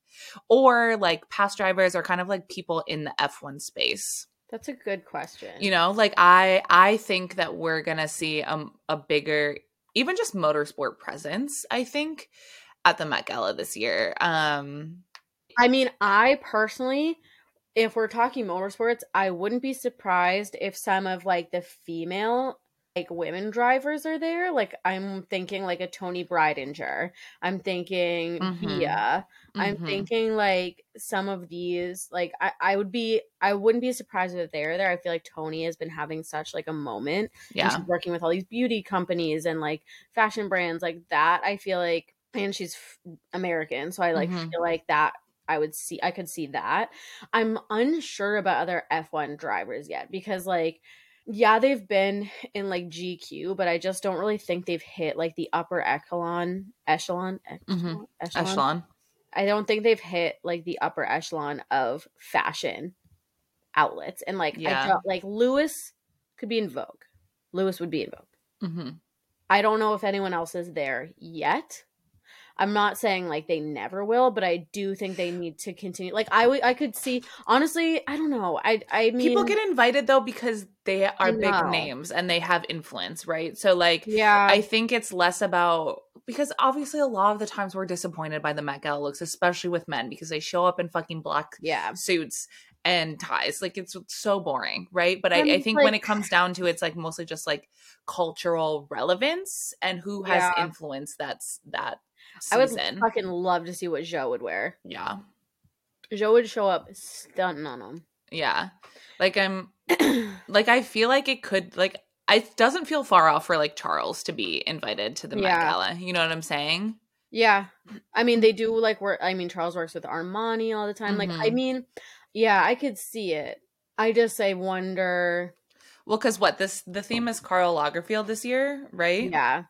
or like past drivers, or kind of like people in the F1 space. That's a good question. You know, like I I think that we're going to see a, a bigger even just motorsport presence, I think at the Met Gala this year. Um I mean, I personally if we're talking motorsports, I wouldn't be surprised if some of like the female like women drivers are there. Like I'm thinking like a Toni Breidinger. I'm thinking mm-hmm. Bia. Mm-hmm. I'm thinking like some of these like I, I would be I wouldn't be surprised if they're there. I feel like Toni has been having such like a moment. Yeah. she's working with all these beauty companies and like fashion brands like that. I feel like and she's f- American, so I like mm-hmm. feel like that I would see I could see that. I'm unsure about other F1 drivers yet because like yeah, they've been in like GQ, but I just don't really think they've hit like the upper echelon echelon echelon, mm-hmm. echelon. echelon. I don't think they've hit like the upper echelon of fashion outlets. And like yeah. I don't like Lewis could be in Vogue. Lewis would be in Vogue. Mm-hmm. I don't know if anyone else is there yet. I'm not saying like they never will, but I do think they need to continue. Like I, w- I could see honestly, I don't know. I, I mean, people get invited though because they are big names and they have influence, right? So like, yeah, I think it's less about because obviously a lot of the times we're disappointed by the Met Gala looks, especially with men because they show up in fucking black yeah suits and ties. Like it's so boring, right? But I, I, think like, when it comes down to it, it's like mostly just like cultural relevance and who has yeah. influence that's that season. I would fucking love to see what Joe would wear. Yeah. Joe would show up stunting on him. Yeah. Like I'm *clears throat* like I feel like it could like it doesn't feel far off for like Charles to be invited to the yeah. Met Gala. You know what I'm saying? Yeah. I mean they do like work I mean Charles works with Armani all the time. Mm-hmm. Like I mm-hmm. mean, yeah, I could see it. I just I wonder well, because what this the theme is Karl Lagerfeld this year, right? Yeah.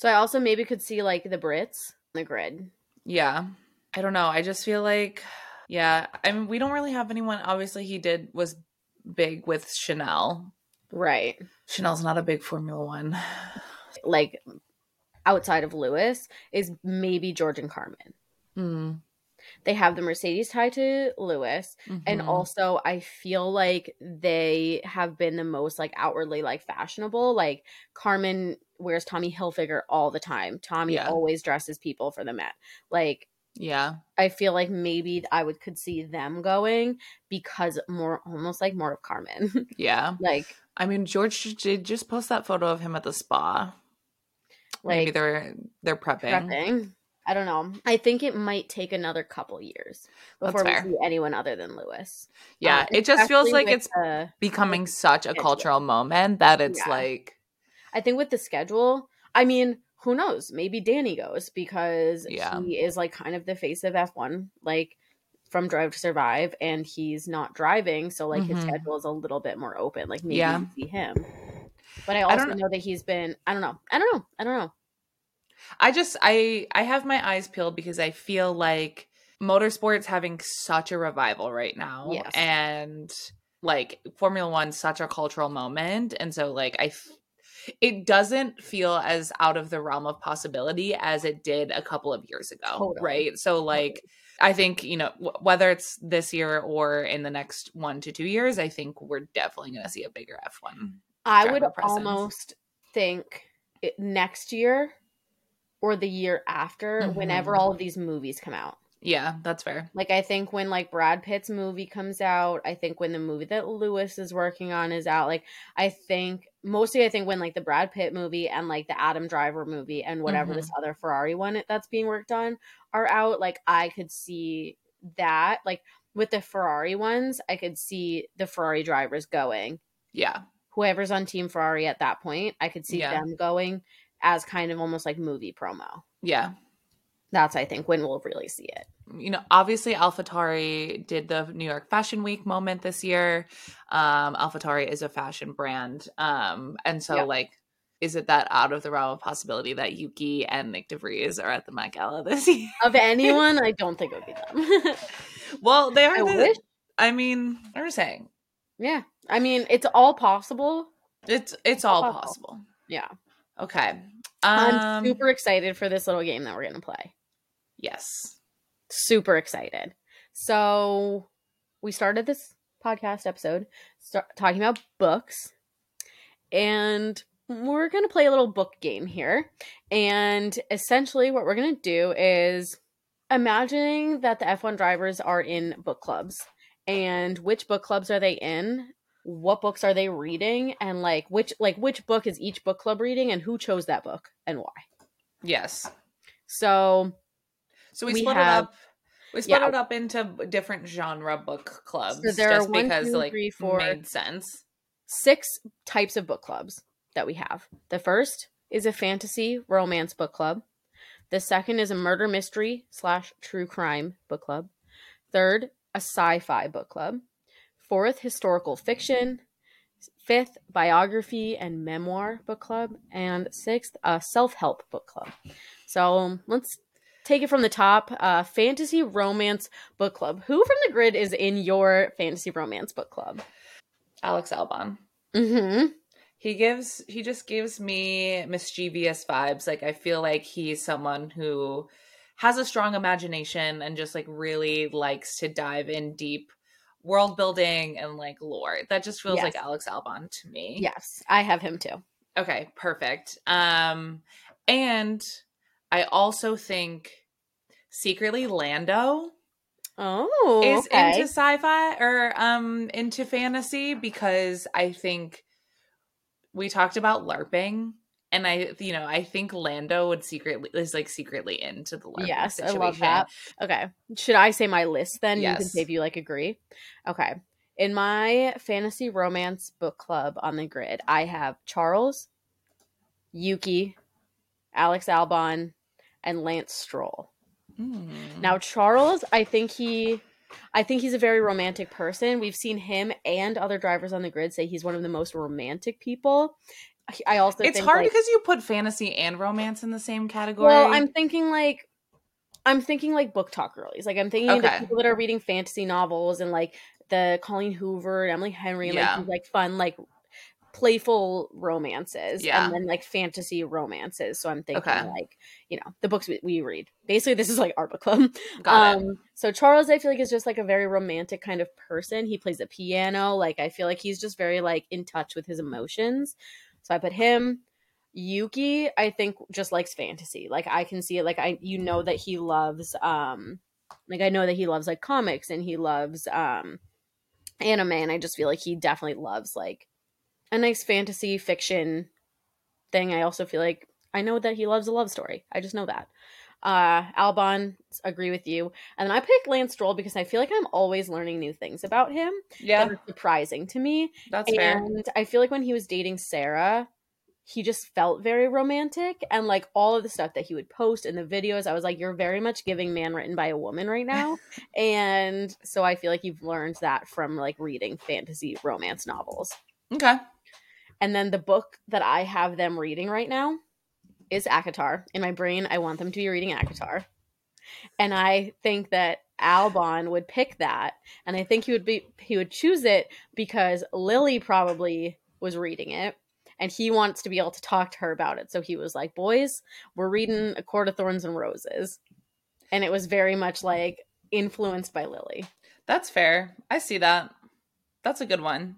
So I also maybe could see like the Brits the grid. Yeah. I don't know. I just feel like yeah, I mean we don't really have anyone obviously he did was big with Chanel. Right. Chanel's not a big Formula 1. Like outside of Lewis is maybe George and Carmen. Mm. They have the Mercedes tied to Lewis, mm-hmm. and also I feel like they have been the most like outwardly like fashionable. Like Carmen wears Tommy Hilfiger all the time. Tommy yeah. always dresses people for the Met. Like yeah. I feel like maybe I would could see them going because more almost like more of Carmen. *laughs* Yeah. like I mean George did just post that photo of him at the spa. Like maybe they're they're prepping. prepping. I don't know. I think it might take another couple years before we see anyone other than Lewis. Yeah, um, it just feels like it's the, becoming such a cultural moment that it's yeah. like. I think with the schedule, I mean, who knows? Maybe Danny goes because yeah. he is like kind of the face of F1, like from Drive to Survive, and he's not driving, so like mm-hmm. his schedule is a little bit more open. Like maybe yeah. see him. But I also I know that he's been. I don't know. I don't know. I don't know. I just I I have my eyes peeled because I feel like motorsports having such a revival right now, yes. and like Formula One such a cultural moment, and so like I it doesn't feel as out of the realm of possibility as it did a couple of years ago totally. right so like i think you know w- whether it's this year or in the next one to two years i think we're definitely going to see a bigger f1 i would presence. almost think it, next year or the year after mm-hmm. whenever all of these movies come out yeah, that's fair. Like I think when like Brad Pitt's movie comes out, I think when the movie that Lewis is working on is out, like I think mostly I think when like the Brad Pitt movie and like the Adam Driver movie and whatever mm-hmm. this other Ferrari one that's being worked on are out, like I could see that like with the Ferrari ones, I could see the Ferrari drivers going. Yeah. Whoever's on Team Ferrari at that point, I could see yeah. them going as kind of almost like movie promo. Yeah that's I think when we'll really see it. You know, obviously AlphaTauri did the New York Fashion Week moment this year. Um, AlphaTauri is a fashion brand, um, and so yeah. like, is it that out of the realm of possibility that Yuki and Nyck de Vries are at the Met Gala this *laughs* year? Of anyone, I don't think it would be them. *laughs* well, they are. I the, wish. I mean, I'm saying. Yeah, I mean, it's all possible. It's it's all, all possible. possible. Yeah. Okay. Um, I'm super excited for this little game that we're gonna play. Yes. Super excited. So we started this podcast episode talking about books and we're going to play a little book game here. And essentially what we're going to do is imagining that the F1 drivers are in book clubs and which book clubs are they in? What books are they reading and like which like which book is each book club reading and who chose that book and why? Yes. So so we, we split have, it up. We split yeah. it up into different genre book clubs. So there just are one, because two, like three, four, made sense. Six types of book clubs that we have. The first is a fantasy romance book club. The second is a murder mystery slash true crime book club. Third, a sci-fi book club. Fourth, historical fiction. Fifth, biography and memoir book club. And sixth, a self-help book club. So let's take it from the top. Uh, fantasy romance book club. Who from the grid is in your fantasy romance book club? Alex Albon. Mm-hmm. He gives he just gives me mischievous vibes. Like I feel like he's someone who has a strong imagination and just like really likes to dive in deep world building and like lore. That just feels yes. like Alex Albon to me. Yes, I have him too. Okay, perfect. Um and I also think secretly Lando oh is okay. into sci-fi or um into fantasy because I think we talked about LARPing and I you know I think Lando would secretly is like secretly into the yes situation. I love that okay should I say my list then yes. you can say if you like agree okay in my fantasy romance book club on the grid I have Charles Yuki Alex Albon and Lance Stroll Mm. Now Charles, I think he I think he's a very romantic person. We've seen him and other drivers on the grid say he's one of the most romantic people. I also It's hard like, because you put fantasy and romance in the same category. Well, I'm thinking like I'm thinking like BookTok girlies. Like I'm thinking okay. the people that are reading fantasy novels and like the Colleen Hoover and Emily Henry and yeah. like like fun like playful romances yeah. and then like fantasy romances. So I'm thinking okay. like, you know, the books we, we, read. Basically, this is like our book club. Got um, it. So Charles, I feel like is just like a very romantic kind of person. He plays the piano. Like I feel like he's just very like in touch with his emotions. So I put him. Yuki, I think just likes fantasy. Like I can see it. Like I, you know that he loves, um, like I know that he loves like comics and he loves, um, anime. And I just feel like he definitely loves like a nice fantasy fiction thing. I also feel like I know that he loves a love story. I just know that. Uh, Albon, agree with you. And then I picked Lance Stroll because I feel like I'm always learning new things about him. Yeah, that are surprising to me. that's fair. And I feel like when he was dating Sarah, he just felt very romantic. And like all of the stuff that he would post in the videos, I was like, you're very much giving man written by a woman right now. *laughs* and so I feel like you've learned that from like reading fantasy romance novels. Okay. And then the book that I have them reading right now is ACOTAR. In my brain, I want them to be reading ACOTAR. And I think that Albon would pick that. And I think he would be he would choose it because Lily probably was reading it and he wants to be able to talk to her about it. So he was like, Boys, we're reading A Court of Thorns and Roses. And it was very much like influenced by Lily. That's fair. I see that. That's a good one.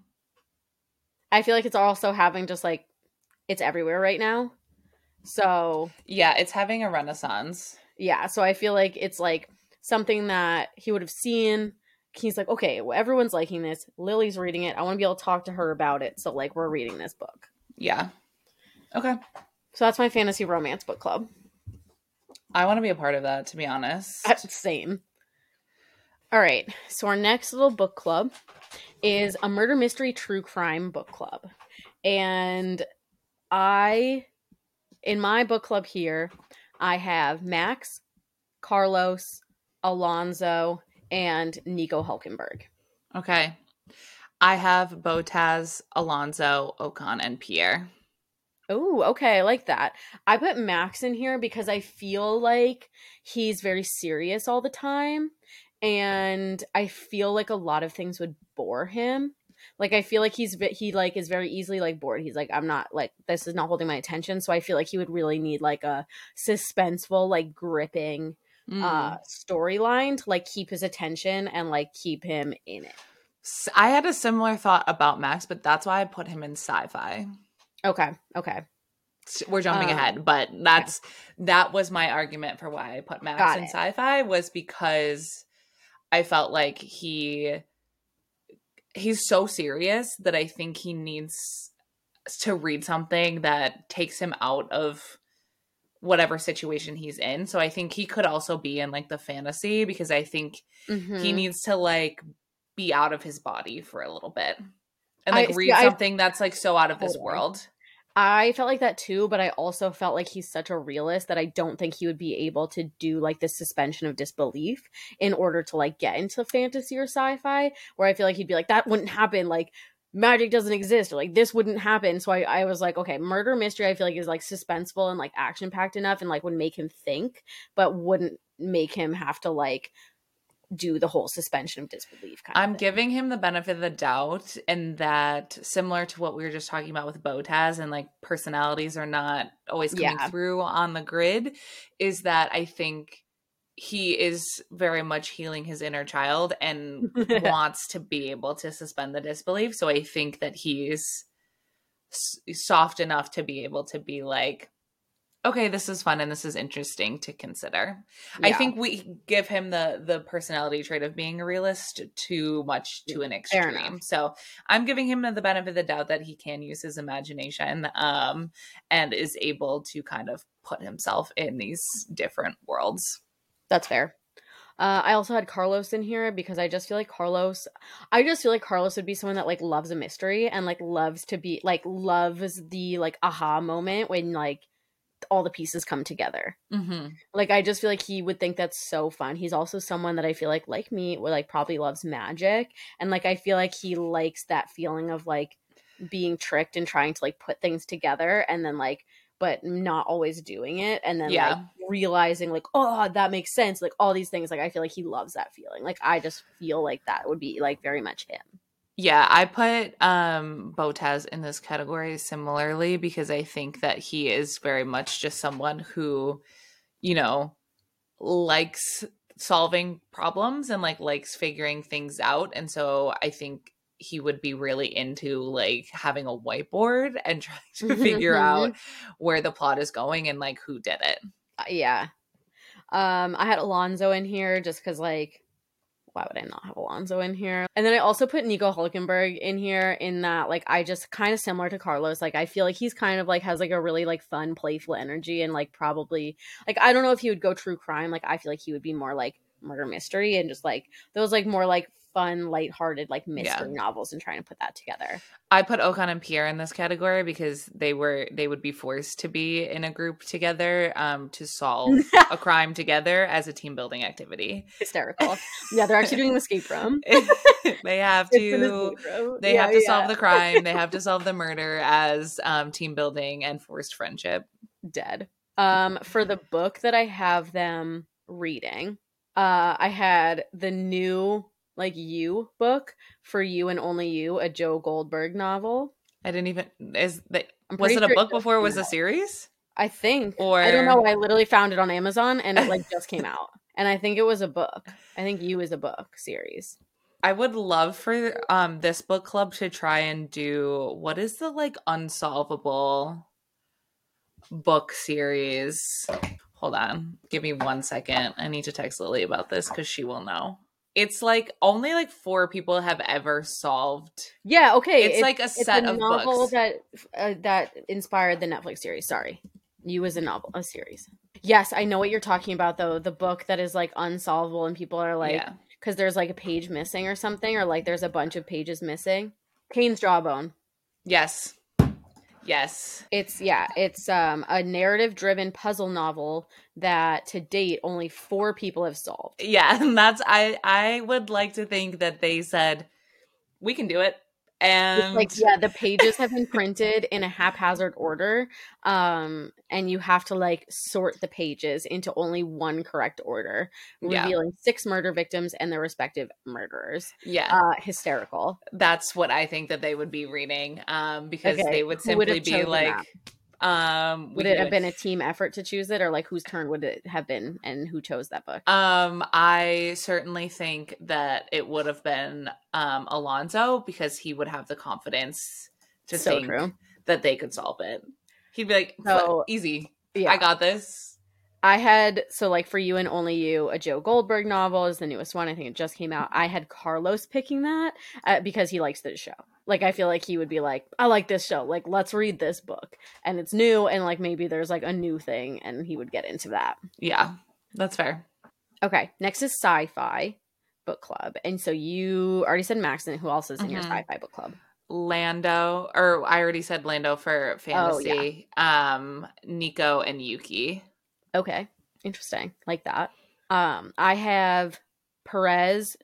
I feel like it's also having just like it's everywhere right now. So Yeah, it's having a renaissance. yeah, so I feel like it's like something that he would have seen. He's like, okay, well, everyone's liking this. Lily's reading it. I want to be able to talk to her about it. So like we're reading this book. Yeah. Okay. So that's my fantasy romance book club. I want to be a part of that, to be honest. *laughs* Same. All right. So our next little book club is a murder mystery true crime book club. And I in my book club here, I have Max, Carlos, Alonso, and Nico Hulkenberg. Okay. I have Bottas, Alonso, Ocon, and Pierre. Oh, okay, I like that. I put Max in here because I feel like he's very serious all the time and I feel like a lot of things would bore him. Like I feel like he's he like is very easily like bored. He's like I'm not like this is not holding my attention, so I feel like he would really need like a suspenseful like gripping Mm. uh storyline to like keep his attention and like keep him in it. i had a similar thought about Max, but that's why I put him in sci-fi. Okay, okay. We're jumping Um, ahead, but that's that was my argument for why I put Max Got in it. sci-fi was because I felt like he he's so serious that I think he needs to read something that takes him out of whatever situation he's in. So I think he could also be in like the fantasy because I think he Mhm. needs to like be out of his body for a little bit and like I- read I- something that's like so out of this world. I felt like that too, but I also felt like he's such a realist that I don't think he would be able to do like the suspension of disbelief in order to like get into fantasy or sci-fi, where I feel like he'd be like, that wouldn't happen, like magic doesn't exist, or like this wouldn't happen. So I, I was like, okay, murder mystery, I feel like is like suspenseful and like action packed enough and like would make him think, but wouldn't make him have to like do the whole suspension of disbelief kind I'm of giving him the benefit of the doubt, and that similar to what we were just talking about with Bottas, and like personalities are not always coming Yeah. through on the grid, is that I think he is very much healing his inner child and *laughs* wants to be able to suspend the disbelief. So I think that he's s- soft enough to be able to be like, okay, this is fun and this is interesting to consider. I think we give him the the personality trait of being a realist too much to an extreme. So I'm giving him the benefit of the doubt that he can use his imagination um, and is able to kind of put himself in these different worlds. That's fair. Uh, I also had Carlos in here because I just feel like Carlos. I just feel like Carlos would be someone that like loves a mystery and like loves to be like loves the like aha moment when like all the pieces come together. Mm-hmm. Like I just feel like he would think that's so fun. He's also someone that I feel like like me would like probably loves magic and like I feel like he likes that feeling of like being tricked and trying to like put things together and then like but not always doing it and then like Yeah. realizing like oh that makes sense like all these things like I feel like he loves that feeling. Like I just feel like that would be like very much him. Yeah, I put um Bottas in this category similarly because I think that he is very much just someone who, you know, likes solving problems and like likes figuring things out. And so I think he would be really into like having a whiteboard and *laughs* trying to figure out where the plot is going and like who did it. Uh, yeah. Um I had Alonso in here just cuz like why would I not have Alonso in here? And then I also put Nico Hulkenberg in here in that like I just kind of similar to Carlos. Like I feel like he's kind of like has like a really like fun, playful energy and like probably like I don't know if he would go true crime. Like I feel like he would be more like murder mystery and just like those like more like fun, lighthearted like mystery Yeah. novels and trying to put that together. I put Ocon and Pierre in this category because they were they would be forced to be in a group together um, to solve *laughs* a crime together as a team building activity. Hysterical. *laughs* yeah, they're actually doing an escape room. *laughs* they have to they Yeah, have to yeah. solve the crime. They have to solve the murder as um, team building and forced friendship. dead. Um, for the book that I have them reading, uh, I had the new like you book for you and only you, a Joe Goldberg novel. I didn't even is that was it a sure book just before it was a series? I think. Or I don't know. I literally found it on Amazon and it like just came *laughs* out. And I think it was a book. I think you is a book series. I would love for um this book club to try and do what is the like unsolvable book series. Hold on. Give me one second. I need to text Lily about this cuz she will know. It's like only like 4 people have ever solved. Yeah, okay. It's like a set a of novel books. that uh, that inspired the Netflix series. Sorry, you as a novel, a series. Yes, I know what you're talking about though. The book that is like unsolvable and people are like, yeah. because there's like a page missing or something, or like there's a bunch of pages missing. Cain's Jawbone. Yes. Yes. It's yeah, it's um a narrative driven puzzle novel that to date only four people have solved. Yeah, *laughs* and that's I I would like to think that they said we can do it. It's And like yeah, the pages have been printed in a haphazard order, um, and you have to like sort the pages into only one correct order, Yeah. revealing six murder victims and their respective murderers. yeah. Uh, hysterical. that's what I think that they would be reading. Um, because Okay, they would who would simply be like, that? Um, Would it have been a team effort to choose it, or like whose turn would it have been, and who chose that book? Um, I certainly think that it would have been um Alonso because he would have the confidence to so think true. that they could solve it. He'd be like, So, easy, Yeah, I got this. I had so like for you and only you, a Joe Goldberg novel is the newest one. I think it just came out. I had Carlos picking that uh, because he likes the show. Like I feel like he would be like, I like this show. Like let's read this book, and it's new, and like maybe there's like a new thing, and he would get into that. Yeah, that's fair. Okay, next is sci-fi book club, and so you already said Max, and who else is in your Mhm. sci-fi book club? Lando, or I already said Lando for fantasy. Oh, yeah. fantasy. Um, Nico and Yuki. Okay, interesting, like that. Um, I have Perez,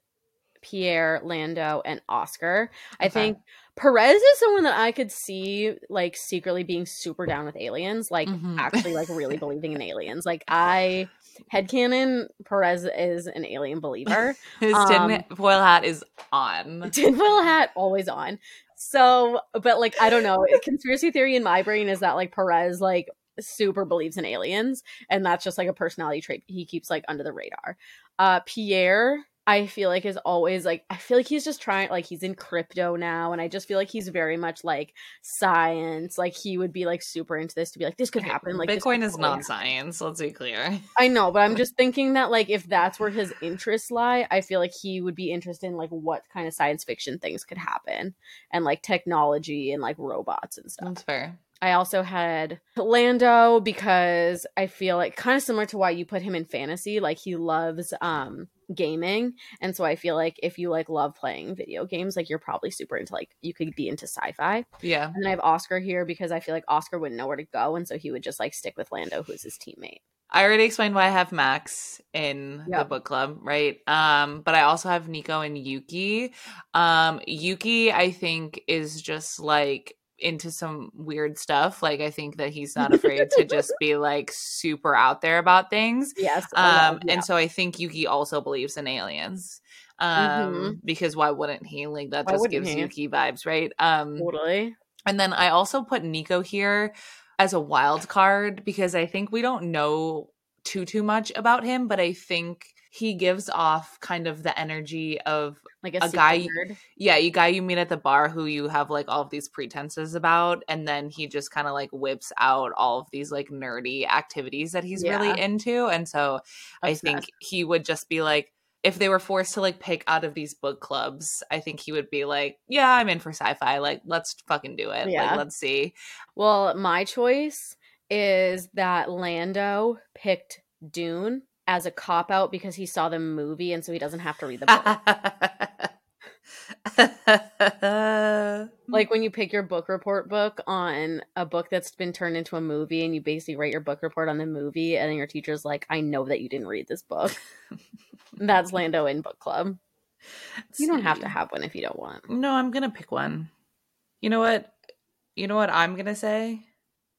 Pierre, Lando, and Oscar. I Okay. think Perez is someone that I could see like secretly being super down with aliens, like Mhm. actually like really *laughs* believing in aliens. Like I headcanon Perez is an alien believer. *laughs* His Um, tinfoil hat is on. *laughs* Tinfoil hat always on. So, but like I don't know. Conspiracy theory in my brain is that like Perez like super believes in aliens, and that's just like a personality trait he keeps like under the radar. Uh, Pierre. I feel like is always like I feel like he's just trying like he's in crypto now and I just feel like he's very much like science like he would be like super into this to be like this could happen like Bitcoin is not science. Let's be clear. *laughs* I know, but I'm just thinking that like if that's where his interests lie, I feel like he would be interested in like what kind of science fiction things could happen and like technology and like robots and stuff. That's fair. I also had Lando because I feel like kind of similar to why you put him in fantasy, like he loves um gaming and so I feel like if you like love playing video games, like you're probably super into like you could be into sci-fi. Yeah. And then I have Oscar here because I feel like Oscar wouldn't know where to go and so he would just like stick with Lando who's his teammate. I already explained why I have Max in the book club, right? Um, but I also have Nico and Yuki. Um, Yuki, I think, is just like into some weird stuff. Like I think that he's not afraid to just be like super out there about things. Yes. Um, love- yeah. and so I think Yuki also believes in aliens. Um, Mhm. because why wouldn't he? Like that Why just gives he? Yuki vibes, right? Um, totally. and then I also put Nico here as a wild card because I think we don't know too too much about him, but I think he gives off kind of the energy of Like a, a guy- nerd. yeah, you guy you meet at the bar who you have like all of these pretenses about, and then he just kind of like whips out all of these like nerdy activities that he's Yeah. really into, and so I think he would just be like, if they were forced to like pick out of these book clubs, I think he would be like, "Yeah, I'm in for sci-fi. Like, let's fucking do it. Yeah. Like, let's see." Well, my choice is that Lando picked Dune as a cop out because he saw the movie and so he doesn't have to read the book. *laughs* like when you pick your book report book on a book that's been turned into a movie and you basically write your book report on the movie and then your teacher's like, I know that you didn't read this book. *laughs* that's Lando in book club. You don't have to have one if you don't want. No, I'm gonna pick one. You know what? You know what I'm gonna say?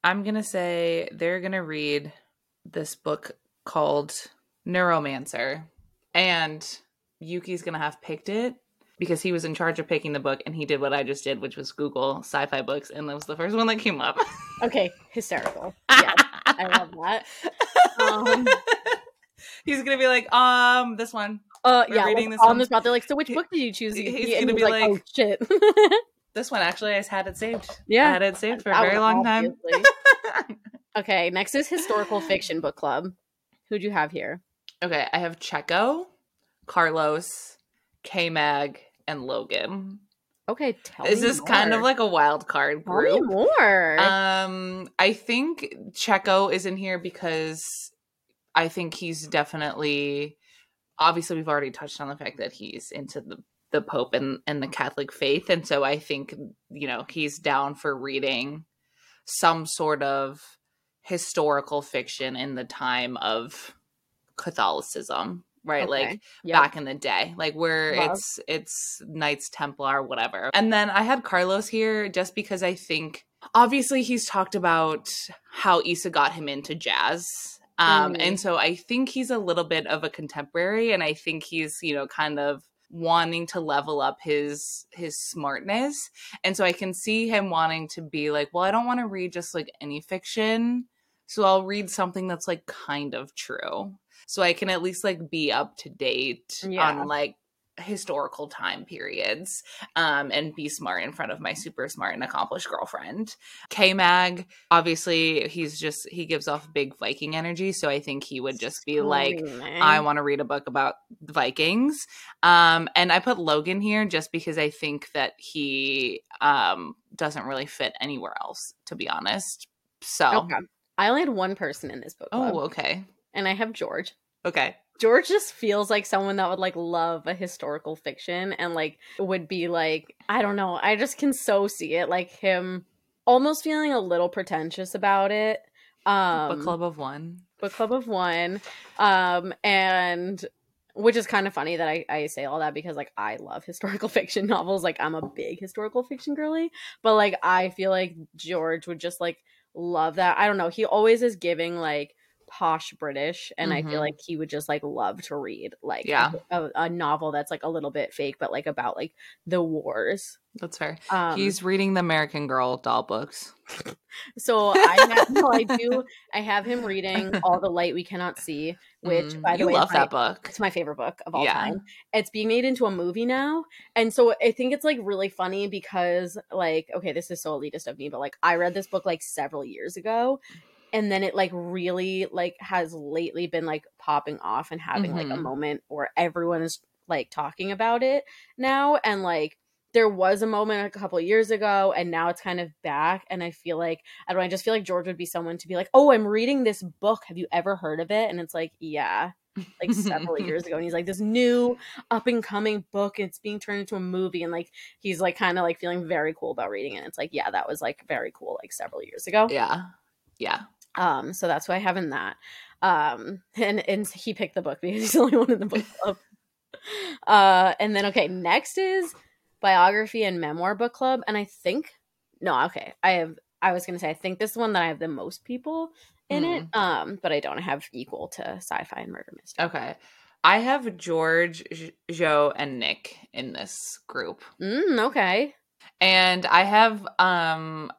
I'm gonna say they're gonna read this book called Neuromancer, and Yuki's gonna have picked it because he was in charge of picking the book, and he did what I just did, which was Google sci-fi books, and that was the first one that came up. *laughs* Okay, hysterical. Yeah, I love *laughs* that. Um, *laughs* He's gonna be like, um, this one, uh, We're yeah, reading like, this on one. the spot. They're like, so which book did you choose? he's gonna be oh like- shit. this one. Actually, I had it saved. Yeah. I had it saved for a very long time. okay, next is historical fiction book club. Who'd you have here? Okay, I have Checo, Carlos, K Mag, and Logan. Okay, tell Is me this kind of like a wild card Tell me group? more? Um, I think Checo is in here because I think he's definitely obviously we've already touched on the fact that he's into the the Pope and, and the Catholic faith. And so I think, you know, he's down for reading some sort of historical fiction in the time of Catholicism, right? Like Yep. back in the day like where Love. it's it's knights templar whatever and then i had carlos here just because i think obviously he's talked about how Issa got him into jazz um Mhm. and so i think he's a little bit of a contemporary and i think he's you know kind of wanting to level up his his smartness and so i can see him wanting to be like well i don't want to read just like any fiction so i'll read something that's like kind of true so I can at least like be up to date Yeah. on like historical time periods um and be smart in front of my super smart and accomplished girlfriend k-mag obviously he's just he gives off big viking energy so i think he would just be like. I want to read a book about the Vikings. Um, and I put Logan here just because I think that he um, doesn't really fit anywhere else, to be honest. So, Okay. I only had one person in this book club, oh, okay. And I have George. Okay. George just feels like someone that would like love a historical fiction and like would be like I don't know. I just can so see it like him almost feeling a little pretentious about it. Um book club of one. book club of one um and which is kind of funny that I, I say all that because like i love *laughs* historical fiction novels like i'm a big historical fiction girly but like i feel like george would just like love that i don't know he always is giving like posh british and i Mhm. feel like he would just like love to read like Yeah. a, a novel that's like a little bit fake but like about like the wars That's fair. um He's reading the American Girl doll books. So I have, no, I do. *laughs* I have him reading "All the Light We Cannot See," which, Mm, by the you way, love is my- that book. It's my favorite book of all Yeah. time. It's being made into a movie now, and so I think it's like really funny because, like, okay, this is so elitist of me, but like, I read this book like several years ago, and then it like really like has lately been like popping off and having like a Mhm. moment where everyone is like talking about it now, and like there was a moment a couple of years ago and now it's kind of back and i feel like i don't know i just feel like george would be someone to be like oh i'm reading this book have you ever heard of it and it's like yeah like several years ago and he's like this new up and coming book it's being turned into a movie and like he's like kind of like feeling very cool about reading it it's like yeah that was like very cool like several years ago Yeah. Yeah. Um so that's why i have in that. Um *laughs* and and he picked the book *laughs* because he's the only one in the book club. *laughs* Uh and then okay next is biography and memoir book club. And i think no okay i have i was gonna say i think this is one that i have the most people in it um but i don't have equal to sci-fi and murder mystery. Okay. I have George, Zhou, and Nyck in this group. mm, okay. And I have um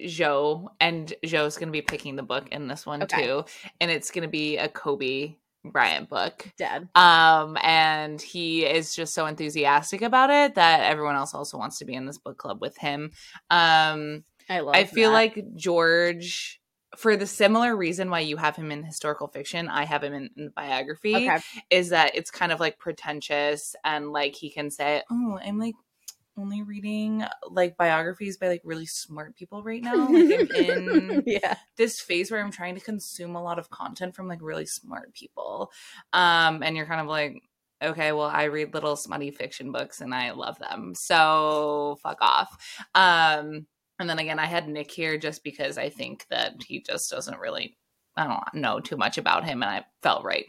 Zhou, and Zhou's gonna be picking the book in this one Okay. too. And it's gonna be a Kobe Bryant book. dead Um, and he is just so enthusiastic about it that everyone else also wants to be in this book club with him. Um, i love I feel that. like George for the similar reason why you have him in historical fiction, I have him in, in biography. Okay. Is that it's kind of like pretentious and like he can say, "Oh, I'm like only reading like biographies by like really smart people right now. Like I'm *laughs* in yeah. this phase where I'm trying to consume a lot of content from like really smart people. Um, and you're kind of like, okay, well, I read little smutty fiction books and I love them. So fuck off. Um, and then again, I had Nyck here just because I think that he just doesn't really, I don't know too much about him, and I felt right.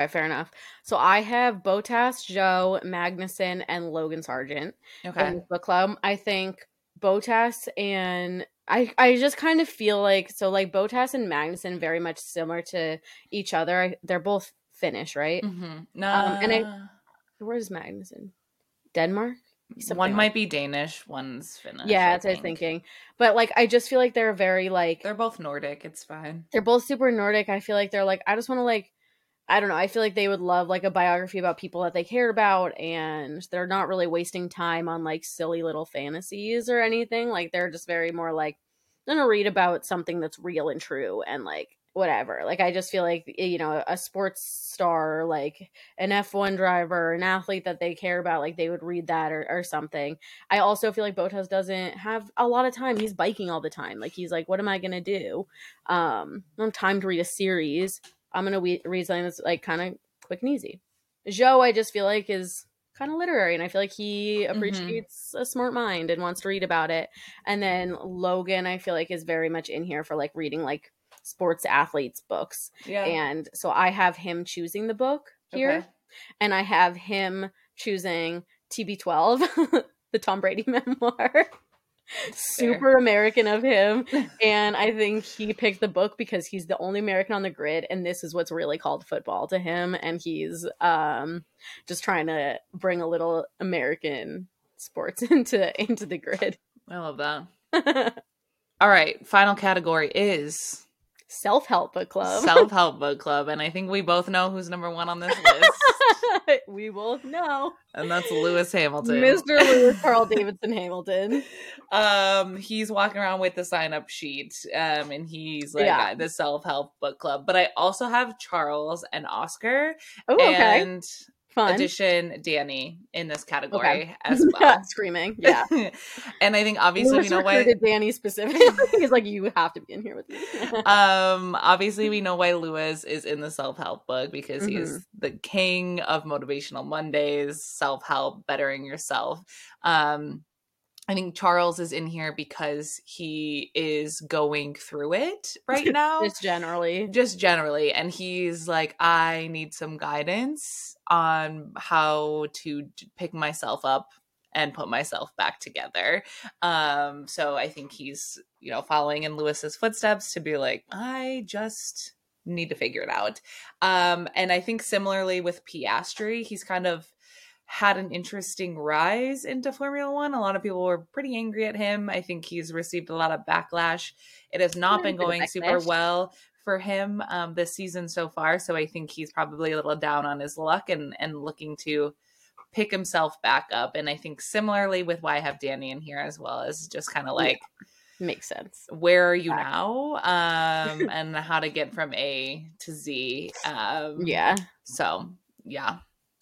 Right, fair enough. So I have Bottas, Zhou, Magnussen, and Logan Sargeant in Okay. this book club. I think Bottas and I I just kind of feel like so like Bottas and Magnussen very much similar to each other. I, they're both Finnish, right? Mm-hmm. No, Um, and I- Where's Magnussen? Denmark. Something one like- might be Danish, one's Finnish. Yeah, I that's what I was thinking. But like, I just feel like they're very like They're both Nordic. It's fine. they're both super Nordic. I feel like they're like I just want to like I don't know. I feel like they would love like a biography about people that they care about and they're not really wasting time on like silly little fantasies or anything. Like they're just very more like I'm going to read about something that's real and true and like whatever. Like I just feel like you know, a sports star like an F1 driver, an athlete that they care about, like they would read that or, or something. I also feel like Bottas doesn't have a lot of time. He's biking all the time. Like he's like, what am I gonna do? Um, I don't have time to read a series. I'm gonna we- read something that's like kind of quick and easy. Zhou, I just feel like is kind of literary, and I feel like he mm-hmm. appreciates a smart mind and wants to read about it. And then Logan, I feel like is very much in here for like reading like sports athletes books, Yeah. and so I have him choosing the book here Okay. and I have him choosing TB12, *laughs* the Tom Brady *laughs* memoir. Super American of him. And I think he picked the book because he's the only American on the grid and this is what's really called football to him and he's um just trying to bring a little American sports *laughs* into into the grid. I love that. *laughs* All right. Final category is Self-help book club. *laughs* self help book club, and I think we both know who's number one on this list, *laughs* we both know. and that's Lewis Hamilton. Mr. Lewis Carl Davidson Hamilton. *laughs* Um, he's walking around with the sign up sheet, um, and he's like Yeah. the self help book club. But I also have Charles and Oscar, Oh, okay. and Fun. addition Danny in this category *laughs* as well. *laughs* Yeah, screaming. Yeah. and I think obviously we know why. Danny specifically. He's like, you have to be in here with me. *laughs* um obviously we know why lewis is in the self-help book because Mm-hmm. he's the king of motivational mondays self-help bettering yourself um i think charles is in here because he is going through it *laughs* right now. Just generally. just generally and he's like i need some guidance on how to pick myself up and put myself back together. Um so i think he's you know following in lewis's footsteps to be like i just need to figure it out. Um and i think similarly with piastri he's kind of had an interesting rise into Formula One. A lot of people were pretty angry at him. I think he's received a lot of backlash. It has not been going super well for him um, this season so far. So I think he's probably a little down on his luck and and looking to pick himself back up. And I think similarly with why I have Danny in here as well as just kind of Yeah. like Makes sense. where are you now um, *laughs* and how to get from A to Z. Um, Yeah. So yeah,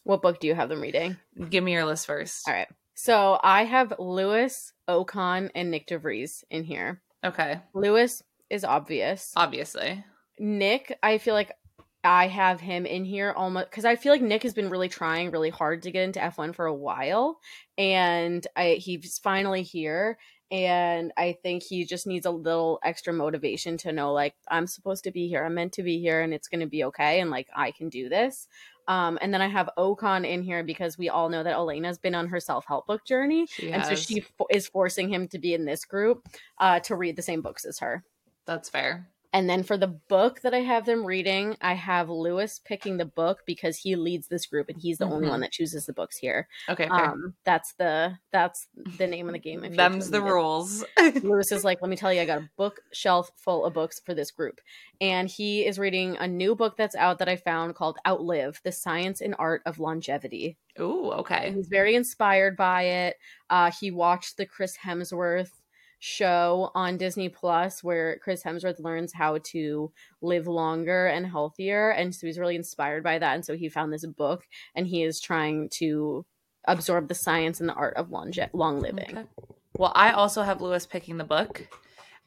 What book do you have them reading? give me your list first. All right. So I have Lewis, Ocon, and Nyck de Vries in here. Okay, Lewis is obvious. obviously. Nyck, I feel like I have him in here almost because I feel like Nyck has been really trying really hard to get into F1 for a while, and I he's finally here. And I think he just needs a little extra motivation to know, like, I'm supposed to be here. I'm meant to be here, and it's going to be okay. And like, I can do this. Um, and then I have Ocon in here because we all know that Elena's been on her self help book journey, She and so she fo- is forcing him to be in this group uh, to read the same books as her. That's fair. And then for the book that I have them reading, I have Lewis picking the book because he leads this group and he's the only Mhm. one that chooses the books here. Okay. Um, that's the that's the name of the game. Them's the rules. Lewis is *laughs* like, let me tell you, I got a bookshelf full of books for this group. And he is reading a new book that's out that I found called Outlive The Science and Art of Longevity. Ooh, okay. He's very inspired by it. Uh, he watched the Chris Hemsworth show on Disney Plus where Chris Hemsworth learns how to live longer and healthier. And so he's really inspired by that. And so he found this book and he is trying to absorb the science and the art of long, long living. Okay. Well, I also have Lewis picking the book.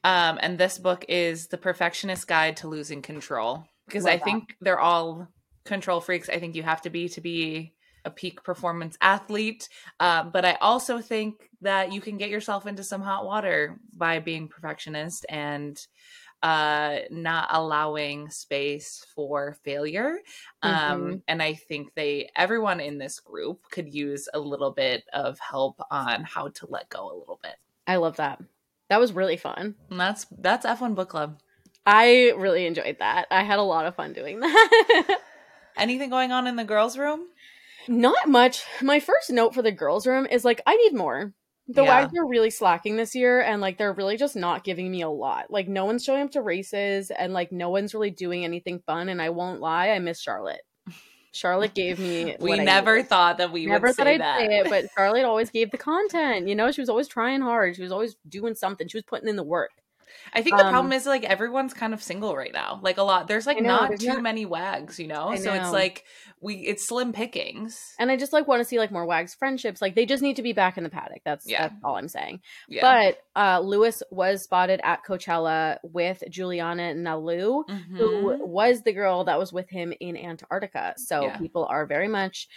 Um, and this book is The Perfectionist Guide to Losing Control. Because Love I that. think they're all control freaks. I think you have to be to be a peak performance athlete. Uh, but I also think that you can get yourself into some hot water by being perfectionist and uh not allowing space for failure. Um mm-hmm. and i think they everyone in this group could use a little bit of help on how to let go a little bit. I love that. That was really fun. And that's that's f1 book club. I really enjoyed that. I had a lot of fun doing that. *laughs* Anything going on in the girls room not much. My first note for the girls room is like i need more. The yeah. wags are really slacking this year and like they're really just not giving me a lot. Like no one's showing up to races and like no one's really doing anything fun and i won't lie i miss charlotte. Charlotte gave me *laughs* we never thought that we never would thought say I'd that say it, but *laughs* charlotte always gave the content. You know she was always trying hard. She was always doing something. She was putting in the work I think the um, problem is like everyone's kind of single right now. Like a lot, there's like know, not there's too not... many wags, you know? so it's like we it's slim pickings. And I just like want to see like more wags friendships. Like they just need to be back in the paddock. That's yeah. that's all I'm saying. Yeah. But uh Lewis was spotted at Coachella with Juliana Nalu, mm-hmm. who was the girl that was with him in Antarctica. So yeah. people are very much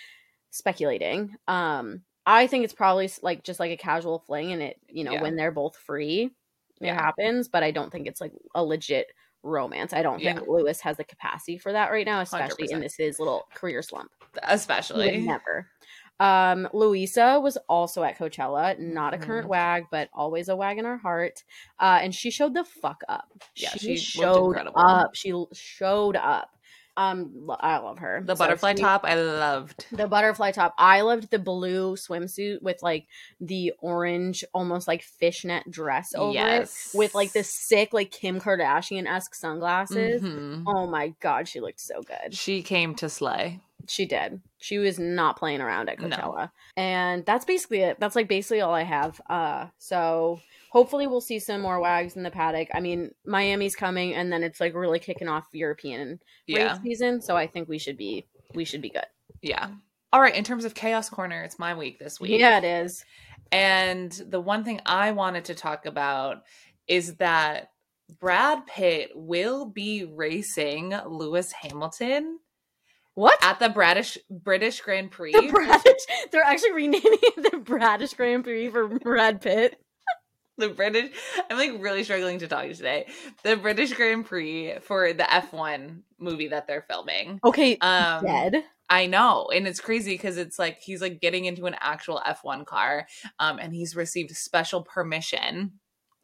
speculating. Um I think it's probably like just like a casual fling and it, you know, when they're both free yeah. it happens, but I don't think it's like a legit romance. I don't think yeah. Lewis has the capacity for that right now, especially 100%. in this his little career slump. Especially never. Um, Louisa was also at Coachella, not a current mm-hmm. wag, but always a wag in our heart. Uh, and she showed the fuck up. Yeah, she, she showed up. She showed up. Um, I love her. The so butterfly she, top, I loved. The butterfly top. I loved the blue swimsuit with like the orange, almost like fishnet dress over yes. it, with like the sick, like Kim Kardashian esque sunglasses. Mm-hmm. Oh my god, she looked so good. She came to slay. She did. She was not playing around at Coachella. No. And that's basically it. That's like basically all I have. Uh so hopefully we'll see some more wags in the paddock. I mean, Miami's coming and then it's like really kicking off European yeah. race season, so I think we should be we should be good. Yeah. All right, in terms of chaos corner, it's my week this week. Yeah, it is. And the one thing I wanted to talk about is that Brad Pitt will be racing Lewis Hamilton what at the British British Grand Prix? The British, they're actually renaming it the British Grand Prix for Brad Pitt *laughs* the British. I'm like really struggling to talk today. The British Grand Prix for the F1 movie that they're filming. Okay, um, dead. I know, and it's crazy because it's like he's like getting into an actual F1 car, um, and he's received special permission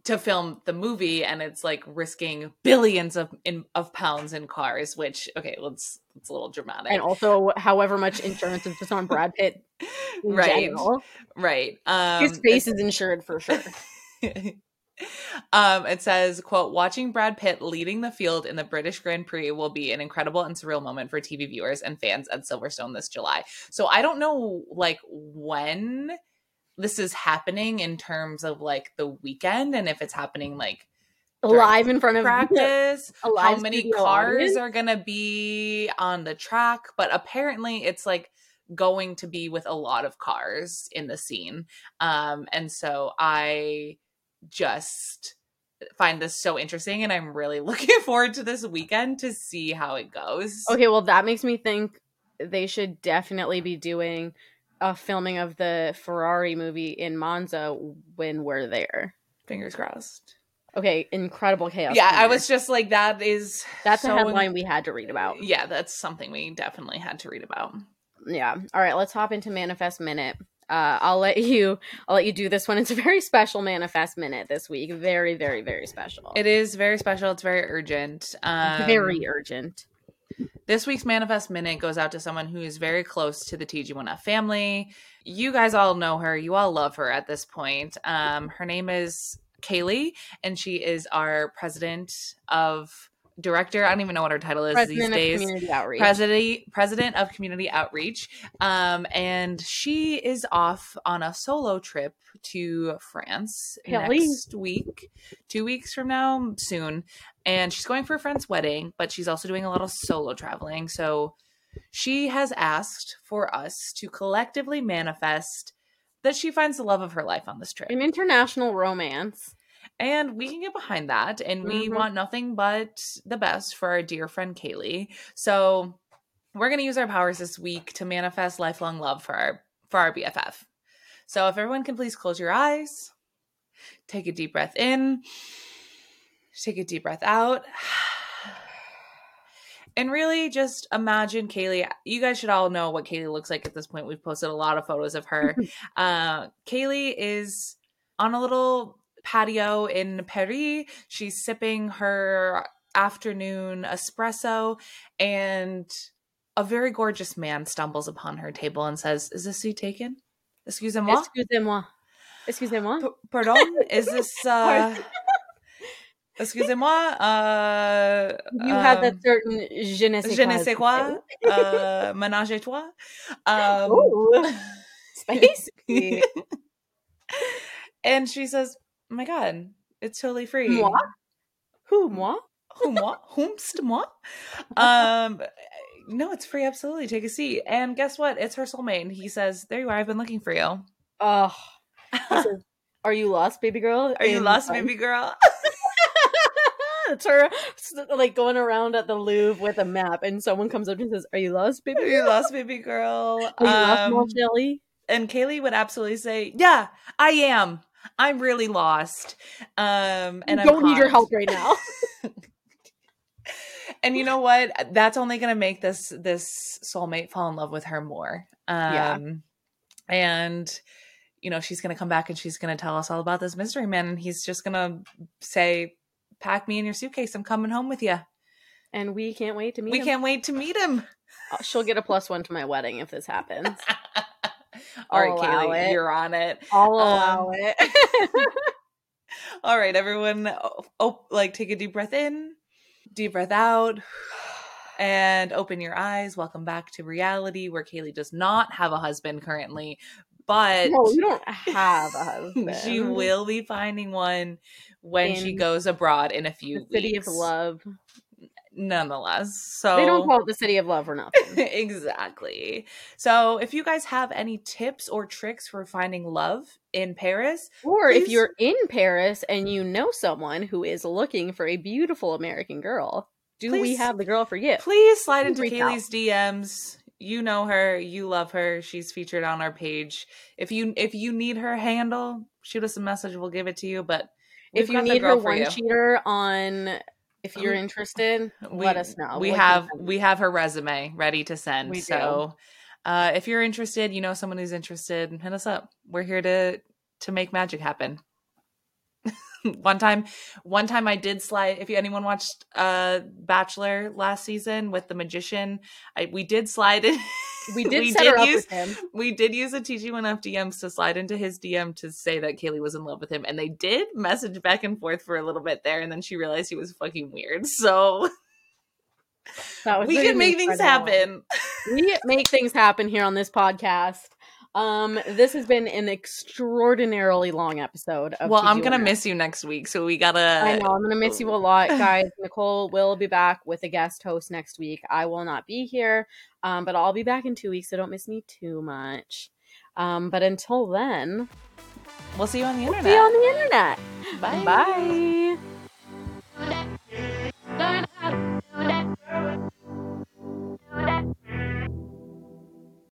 to film the movie, and it's like risking billions of in, of pounds in cars. Which okay, let's it's a little dramatic, and also however much insurance is just on Brad Pitt, *laughs* right? General. Right. Um, His face is insured for sure. *laughs* *laughs* um, it says, quote, watching Brad Pitt leading the field in the British Grand Prix will be an incredible and surreal moment for TV viewers and fans at Silverstone this July. So I don't know like when this is happening in terms of like the weekend and if it's happening like live in front of practice how many cars audience? are gonna be on the track but apparently it's like going to be with a lot of cars in the scene um and so i just find this so interesting and I'm really *laughs* looking forward to this weekend to see how it goes. Okay, well that makes me think they should definitely be doing a filming of the Ferrari movie in Monza when we're there. Fingers crossed. Okay, incredible chaos. Yeah, I was just like that is That's so a headline we had to read about. Yeah, that's something we definitely had to read about. Yeah. All right, let's hop into Manifest Minute uh, I'll let you I'll let you do this one. It's a very special manifest minute this week. Very, very, very special. It is very special. It's very urgent. Um, very urgent. This week's manifest minute goes out to someone who is very close to the TG1F family. You guys all know her. You all love her at this point. Um, her name is Kaylee, and she is our president of director. I don't even know what her title is President these days. community outreach. President president of community outreach. Um, and she is off on a solo trip to France next week, two weeks from now, soon. And she's going for a friend's wedding, but she's also doing a lot of solo traveling. So she has asked for us to collectively manifest that she finds the love of her life on this trip. An international romance. And we can get behind that. And we Mhm. want nothing but the best for our dear friend Kaylee. So we're gonna use our powers this week to manifest lifelong love for our for our BFF. So if everyone can please close your eyes, take a deep breath in, take a deep breath out. *sighs* And really just imagine Kaylee. You guys should all know what Kaylee looks like at this point. We've posted a lot of photos of her. *laughs* uh, Kaylee is on a little patio in Paris. She's sipping her afternoon espresso, and a very gorgeous man stumbles upon her table and says, Is this seat taken? Excusez-moi? Excusez-moi. Excusez-moi. P- pardon? Is *laughs* this uh Excusez-moi? Uh You have that um, certain je ne sais Je quoi. ne sais quoi? Uh ménage à toi? *laughs* Um Ooh. *laughs* Spicy. and she says, "Oh my god, it's totally free." Moi? Who, moi? Who moi? *laughs* Whomst moi? *laughs* Um, no, it's free. Absolutely, take a seat. And guess what? It's her soulmate. And he says, "There you are. I've been looking for you. Oh. Says, *laughs* Are you lost, baby girl? Are you lost, France?" baby girl?" it's her like going around at the Louvre with a map, and someone comes up and says, "Are you lost, baby? Are you lost, baby girl? Are you lost, Um, Shelley?" and Kaylee would absolutely say, "Yeah, I am. I'm really lost. Um, and I don't need your help right now. *laughs* and you know what that's only going to make this this soulmate fall in love with her more um Yeah. and you know she's going to come back and she's going to tell us all about this mystery man and he's just going to say pack me in your suitcase i'm coming home with you and we can't wait to meet him. we him. can't wait to meet him *laughs* She'll get a plus one to my wedding if this happens. All right kaylee it. you're on it I'll allow Um, it. *laughs* *laughs* all right everyone oh, oh like take a deep breath in deep breath out and open your eyes. Welcome back to reality, where Kaylee does not have a husband currently, but no, you don't have a *laughs* husband. she will be finding one when she goes abroad in a few The city of love. Nonetheless. So They don't call it the city of love for nothing. *laughs* exactly. So if you guys have any tips or tricks for finding love in Paris, Or if you're in Paris and you know someone who is looking for a beautiful American girl, do we have the girl for you? please slide Please into. Kaylee's DMs. You know her, you love her. She's featured on our page. If you if you need her handle, shoot us a message. We'll give it to you. But If you need her one you. cheater on, if you're We- interested, we, let us know. We We'll have we have her resume ready to send. We so uh, if you're interested, you know someone who's interested, hit us up. We're here to to make magic happen. *laughs* one time, one time I did slide. If you, anyone watched uh Bachelor last season with the magician, I we did slide in. *laughs* we *laughs* did set her up use with him. we did use a TG1F DMs to slide into his DM to say that Kaylee was in love with him, and they did message back and forth for a little bit there, and then she realized he was fucking weird. *laughs* So That was we can make things happen. we make things happen here on this podcast. Um, this has been an extraordinarily long episode. Of Well, I'm gonna miss you next week, so we gotta. I know I'm gonna miss you a lot, *laughs* guys. Nicole will be back with a guest host next week. I will not be here, um, but I'll be back in two weeks, so don't miss me too much. Um, but until then, We'll see you on the internet. see you on the internet. Bye. Bye.